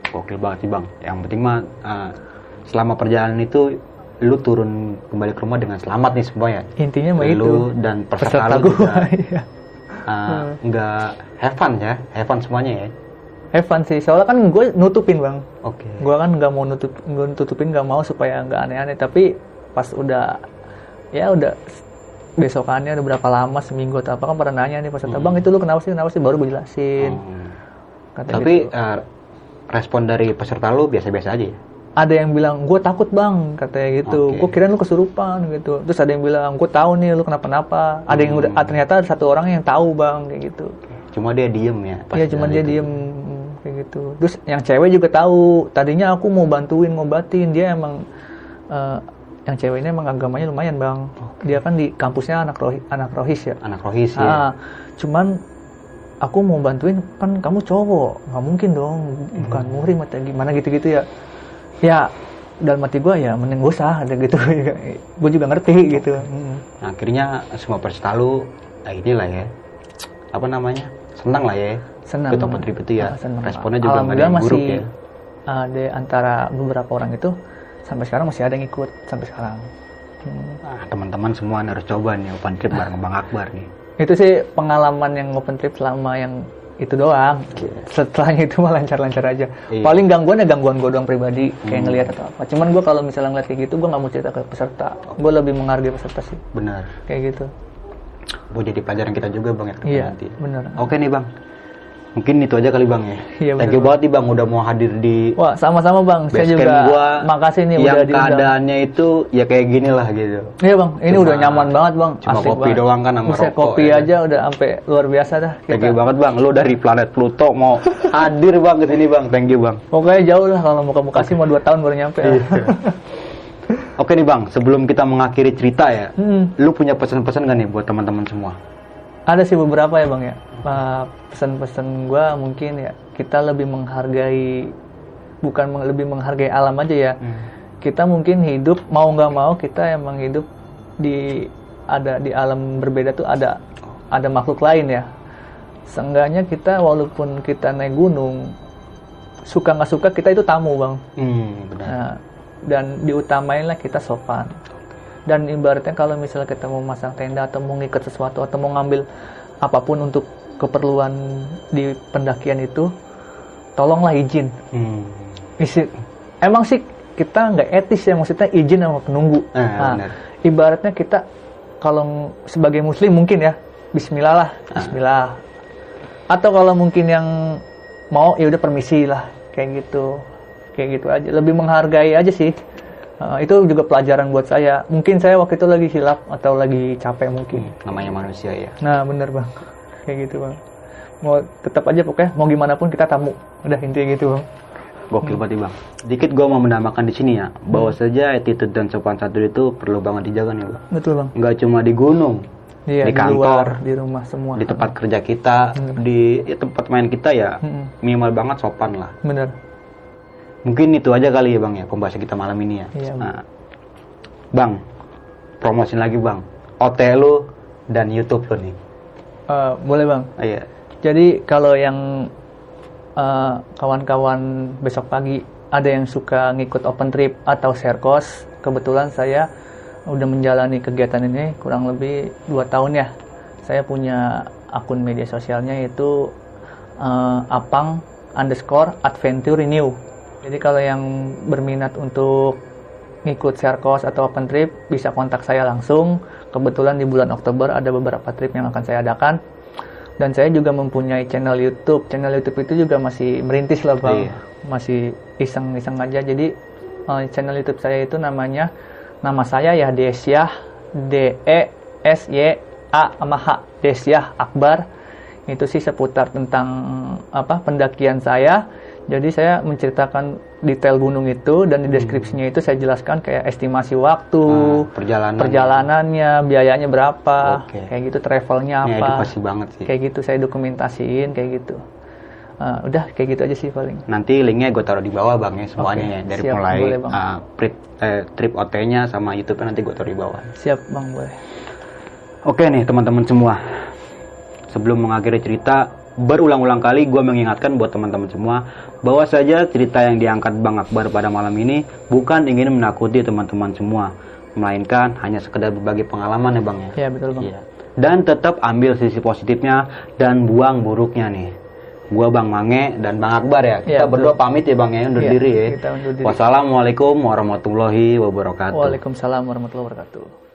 Speaker 2: Gokil banget sih bang. Yang penting mah uh, selama perjalanan itu lu turun kembali ke rumah dengan selamat nih semua ya.
Speaker 1: intinya mah
Speaker 2: lu
Speaker 1: itu
Speaker 2: dan peserta,
Speaker 1: peserta
Speaker 2: lu
Speaker 1: gua
Speaker 2: juga uh, nggak have fun ya, have fun semuanya ya.
Speaker 1: have fun sih soalnya kan gue nutupin bang
Speaker 2: Oke.
Speaker 1: gue kan nggak mau nutup gue tutupin nggak mau supaya nggak aneh-aneh tapi pas udah ya udah besokannya udah berapa lama seminggu atau apa kan pada nanya nih peserta bang itu lu kenapa sih kenapa sih baru gue jelasin
Speaker 2: Hmm.
Speaker 1: Kata
Speaker 2: Tapi
Speaker 1: gitu.
Speaker 2: uh, respon dari peserta lu biasa-biasa aja ya.
Speaker 1: Ada yang bilang gue takut bang katanya gitu
Speaker 2: Oke.
Speaker 1: gue kira lu kesurupan gitu terus ada yang bilang gue tahu nih lu kenapa-napa ada yang udah
Speaker 2: Hmm.
Speaker 1: ternyata ada satu orang yang tahu bang kayak gitu
Speaker 2: Cuma dia diem ya.
Speaker 1: Iya cuma dia
Speaker 2: itu.
Speaker 1: diem kayak gitu. Terus yang cewek juga tahu. Tadinya aku mau bantuin ngobatin dia emang eh, yang cewek ini emang agamanya lumayan bang. Dia kan di kampusnya anak rohi, anak rohis ya.
Speaker 2: Anak rohis ya.
Speaker 1: Ah, cuman aku mau bantuin kan kamu cowok nggak mungkin dong bukan
Speaker 2: Hmm.
Speaker 1: muhrim atau gimana gitu-gitu ya. Ya dalam hati gue ya mending gak usah ada gitu. gue juga ngerti gitu. Mm.
Speaker 2: Nah, akhirnya semua peserta lu nah inilah ya. Apa namanya? Senang lah ya.
Speaker 1: Senang.
Speaker 2: Ikut open trip itu ya.
Speaker 1: Ah, senang.
Speaker 2: Responnya juga nggak ada yang buruk
Speaker 1: masih
Speaker 2: ya.
Speaker 1: ada antara beberapa orang itu sampai sekarang masih ada yang ikut sampai sekarang. Hmm.
Speaker 2: Nah, teman-teman semua harus coba nih open trip bareng Bang Akbar nih.
Speaker 1: Itu sih pengalaman yang open trip selama yang itu doang. Setelahnya itu mah lancar-lancar aja.
Speaker 2: Iya.
Speaker 1: Paling gangguan ya gangguan gue doang pribadi, kayak
Speaker 2: Hmm.
Speaker 1: ngelihat atau apa. Cuman gue kalau misalnya ngeliat kayak gitu, gue nggak mau cerita ke peserta. Gue lebih menghargai peserta sih,
Speaker 2: Benar.
Speaker 1: kayak gitu.
Speaker 2: Buat jadi pelajaran kita juga Bang ya
Speaker 1: Iya,
Speaker 2: nanti.
Speaker 1: bener.
Speaker 2: Oke nih Bang. Mungkin itu aja kali Bang ya.
Speaker 1: Iya,
Speaker 2: Thank you banget nih Bang udah mau hadir di
Speaker 1: Wah, sama-sama bang. Saya juga
Speaker 2: gua
Speaker 1: makasih nih
Speaker 2: yang
Speaker 1: udah diundang.
Speaker 2: keadaannya itu ya kayak gini lah gitu.
Speaker 1: Iya bang, ini
Speaker 2: Cuma-
Speaker 1: udah nyaman banget bang.
Speaker 2: cuma
Speaker 1: Asik
Speaker 2: kopi
Speaker 1: banget.
Speaker 2: doang kan sama
Speaker 1: Buset,
Speaker 2: rokok,
Speaker 1: kopi
Speaker 2: ya.
Speaker 1: aja udah sampai luar biasa dah.
Speaker 2: Thank
Speaker 1: Kita.
Speaker 2: you banget Bang. Lu dari planet Pluto mau hadir Bang ke sini Bang. Thank you Bang.
Speaker 1: Pokoknya jauh lah kalau mau ke Bekasi mau 2 tahun baru nyampe.
Speaker 2: Iya. Oke nih Bang, sebelum kita mengakhiri cerita ya,
Speaker 1: Hmm,
Speaker 2: lu punya pesan-pesan gak nih buat teman-teman semua?
Speaker 1: Ada sih beberapa ya bang ya. Uh, Pesan-pesan gua mungkin ya kita lebih menghargai bukan meng- lebih menghargai alam aja ya. Kita mungkin hidup mau nggak mau kita emang hidup di ada di alam berbeda tuh ada ada makhluk lain ya. Seenggaknya kita walaupun kita naik gunung suka nggak suka kita itu tamu bang.
Speaker 2: Hmm, benar.
Speaker 1: Nah, dan diutamainlah kita sopan. Dan ibaratnya kalau misalnya kita mau masang tenda atau mau ngikat sesuatu atau mau ngambil apa pun untuk keperluan di pendakian itu, tolonglah izin.
Speaker 2: Hmm.
Speaker 1: Isi, emang sih kita nggak etis ya maksudnya izin sama penunggu.
Speaker 2: Eh,
Speaker 1: Nah,
Speaker 2: benar.
Speaker 1: ibaratnya kita kalau sebagai muslim mungkin ya Bismillah lah,
Speaker 2: Ah.
Speaker 1: Bismillah. Atau kalau mungkin yang mau ya udah permisi lah kayak gitu, kayak gitu aja. Lebih menghargai aja sih. Uh, itu juga pelajaran buat saya. Mungkin saya waktu itu lagi hilaf atau lagi capek mungkin.
Speaker 2: Namanya manusia ya.
Speaker 1: Nah bener bang, kayak gitu bang. Mau tetap aja pokoknya mau gimana pun kita tamu. Udah intinya gitu bang.
Speaker 2: Gokil
Speaker 1: Hmm.
Speaker 2: banget Bang. Dikit gua mau menambahkan di sini ya, bahwa saja attitude dan sopan santun itu perlu banget dijaga nih, Bang.
Speaker 1: Betul bang.
Speaker 2: Nggak cuma di gunung,
Speaker 1: Iya
Speaker 2: Di
Speaker 1: di,
Speaker 2: kantor,
Speaker 1: luar, di rumah semua.
Speaker 2: di tempat kerja kita, di ya, tempat main kita ya,
Speaker 1: Hmm,
Speaker 2: minimal banget sopan lah.
Speaker 1: bener.
Speaker 2: Mungkin itu aja kali ya, Bang ya, pembahasan kita malam ini ya.
Speaker 1: Iya, Bang.
Speaker 2: Nah, bang, promosin lagi, Bang. OT lu dan YouTube lu nih.
Speaker 1: Uh, boleh bang.
Speaker 2: Ah, Iya.
Speaker 1: Jadi kalau yang uh, kawan-kawan besok pagi ada yang suka ngikut open trip atau share course, kebetulan saya udah menjalani kegiatan ini kurang lebih dua tahun ya. Saya punya akun media sosialnya yaitu uh, apang underscore adventure renew. Jadi kalau yang berminat untuk ngikut share course atau open trip bisa kontak saya langsung. Kebetulan di bulan Oktober ada beberapa trip yang akan saya adakan dan saya juga mempunyai channel YouTube. Channel YouTube itu juga masih merintis lah bang,
Speaker 2: Iya.
Speaker 1: masih iseng-iseng aja. Jadi eh, channel YouTube saya itu namanya nama saya ya Desyah D E S Y A sama H Desyah Akbar. Itu sih seputar tentang apa pendakian saya. Jadi saya menceritakan detail gunung itu dan di deskripsinya itu saya jelaskan kayak estimasi waktu,
Speaker 2: Ah, perjalanan.
Speaker 1: perjalanannya, biayanya berapa,
Speaker 2: Oke.
Speaker 1: kayak gitu, travelnya
Speaker 2: Ini
Speaker 1: apa,
Speaker 2: edukasi banget sih.
Speaker 1: kayak gitu saya dokumentasiin kayak gitu. Ah, udah kayak gitu aja sih paling.
Speaker 2: Nanti linknya gue taruh di bawah bang ya semuanya
Speaker 1: Oke,
Speaker 2: ya dari
Speaker 1: siap,
Speaker 2: mulai
Speaker 1: boleh, Bang.
Speaker 2: uh, trip, eh, trip OT-nya sama YouTube-nya nanti gue taruh di bawah.
Speaker 1: Siap bang boleh.
Speaker 2: Oke nih teman-teman semua, sebelum mengakhiri cerita, berulang-ulang kali gue mengingatkan buat teman-teman semua bahwa saja cerita yang diangkat Bang Akbar pada malam ini bukan ingin menakuti teman-teman semua, melainkan hanya sekedar berbagi pengalaman ya Bang ya.
Speaker 1: Iya betul bang.
Speaker 2: Iya. Dan tetap ambil sisi positifnya dan buang buruknya nih. Gua Bang Mange dan Bang Akbar ya. Kita
Speaker 1: Iya,
Speaker 2: berdua pamit ya Bang ya undur
Speaker 1: Iya,
Speaker 2: diri ya.
Speaker 1: kita undur diri.
Speaker 2: Wassalamualaikum warahmatullahi wabarakatuh.
Speaker 1: Waalaikumsalam warahmatullahi wabarakatuh.